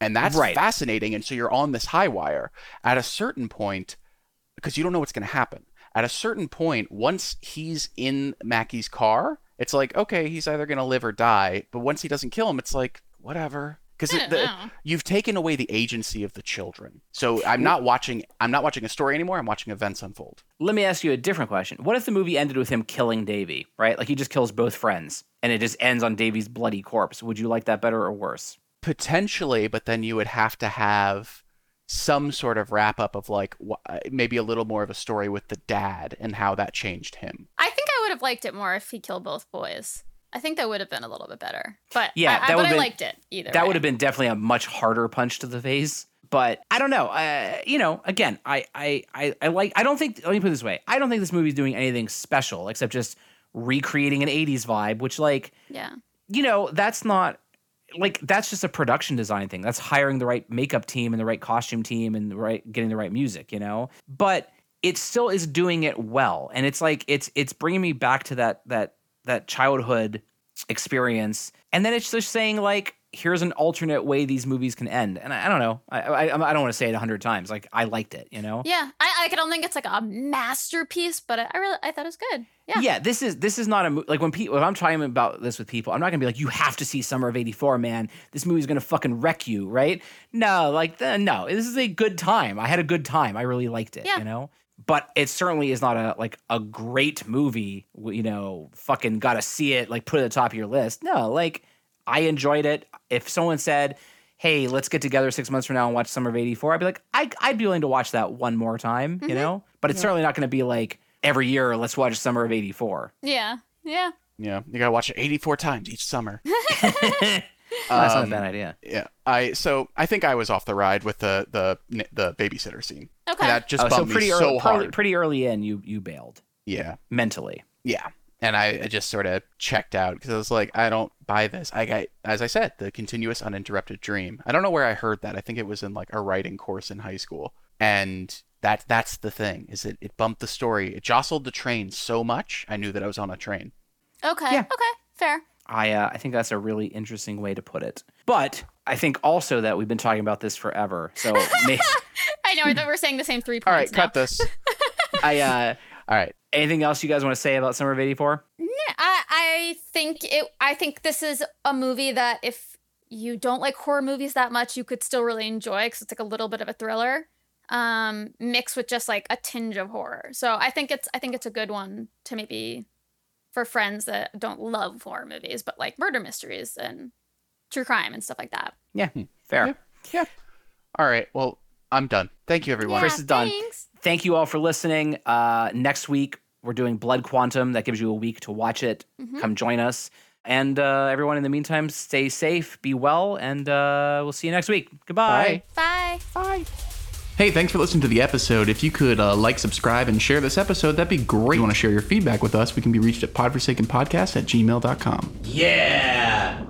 And that's Right. fascinating. And so you're on this high wire. At a certain point, because you don't know what's going to happen, at a certain point, once he's in Mackey's car, it's like, okay, he's either going to live or die. But once he doesn't kill him, it's like, whatever. Because I don't know. you've taken away the agency of the children. So I'm not watching. I'm not watching a story anymore. I'm watching events unfold. Let me ask you a different question. What if the movie ended with him killing Davey, right? Like he just kills both friends and it just ends on Davey's bloody corpse. Would you like that better or worse? Potentially, but then you would have to have some sort of wrap up of like wh- uh, maybe a little more of a story with the dad and how that changed him. I think I would have liked it more if he killed both boys. I think that would have been a little bit better. But Yeah, I, I, that but would've I been- liked it either. That way. would have been definitely a much harder punch to the face. But I don't know. Uh, you know, again, I, I, I, I like. I don't think. Let me put it this way. I don't think this movie's doing anything special except just recreating an '80s vibe, which, like, Yeah. you know, that's not like that's just a production design thing. That's hiring the right makeup team and the right costume team and the right getting the right music, you know. But it still is doing it well, and it's like it's it's bringing me back to that that that childhood experience, and then it's just saying like. Here's an alternate way these movies can end, and I, I don't know. I, I I don't want to say it a hundred times. Like I liked it, you know. Yeah. I, I don't think it's like a masterpiece, but I, I really I thought it was good. Yeah. Yeah, this is this is not a like when people when I'm talking about this with people, I'm not gonna be like, you have to see Summer of '84, man. This movie's gonna fucking wreck you, right? No, like uh, no, this is a good time. I had a good time. I really liked it, Yeah. you know. But it certainly is not a like a great movie. You know, fucking gotta see it. Like put it at the top of your list. No, like I enjoyed it. If someone said, "Hey, let's get together six months from now and watch Summer of '84," I'd be like, I, I'd be willing to watch that one more time. You mm-hmm. know, but it's certainly not gonna be like every year. Let's watch Summer of '84. Yeah. Yeah. Yeah, you gotta watch it 84 times each summer. (laughs) (laughs) (laughs) That's not a Um, bad idea. Yeah, I so I think I was off the ride with the the the babysitter scene. Okay. That just Oh, so bumped pretty me early, so pretty, pretty early in, you you bailed Yeah, mentally. yeah, and I, I just sort of checked out because I was like, I don't buy this. I got, as I said, the continuous uninterrupted dream. I don't know where I heard that. I think it was in like a writing course in high school, and that that's the thing is it it bumped the story. It jostled the train so much. I knew that I was on a train. okay. Yeah. Okay. Fair. I uh, I think that's a really interesting way to put it. But I think also that we've been talking about this forever. So (laughs) may, I know that we're saying the same three All right, points. now. cut this. (laughs) I uh, All right. anything else you guys want to say about Summer of '84? I, I think it. I think this is a movie that if you don't like horror movies that much, you could still really enjoy because it's like a little bit of a thriller, um, mixed with just like a tinge of horror. So I think it's. I think it's a good one to maybe for friends that don't love horror movies, but like murder mysteries and true crime and stuff like that. Yeah, fair. Yeah. Yeah. All right. Well, I'm done. Thank you, everyone. Chris is done. Thanks. Thank you all for listening. Uh, next week we're doing Blood Quantum. That gives you a week to watch it. Come join us. And uh, everyone, in the meantime, stay safe, be well, and uh, we'll see you next week. Goodbye. Bye. Bye. Hey, thanks for listening to the episode. If you could uh, like, subscribe, and share this episode, that'd be great. If you want to share your feedback with us, we can be reached at podforsakenpodcast at gmail.com. Yeah!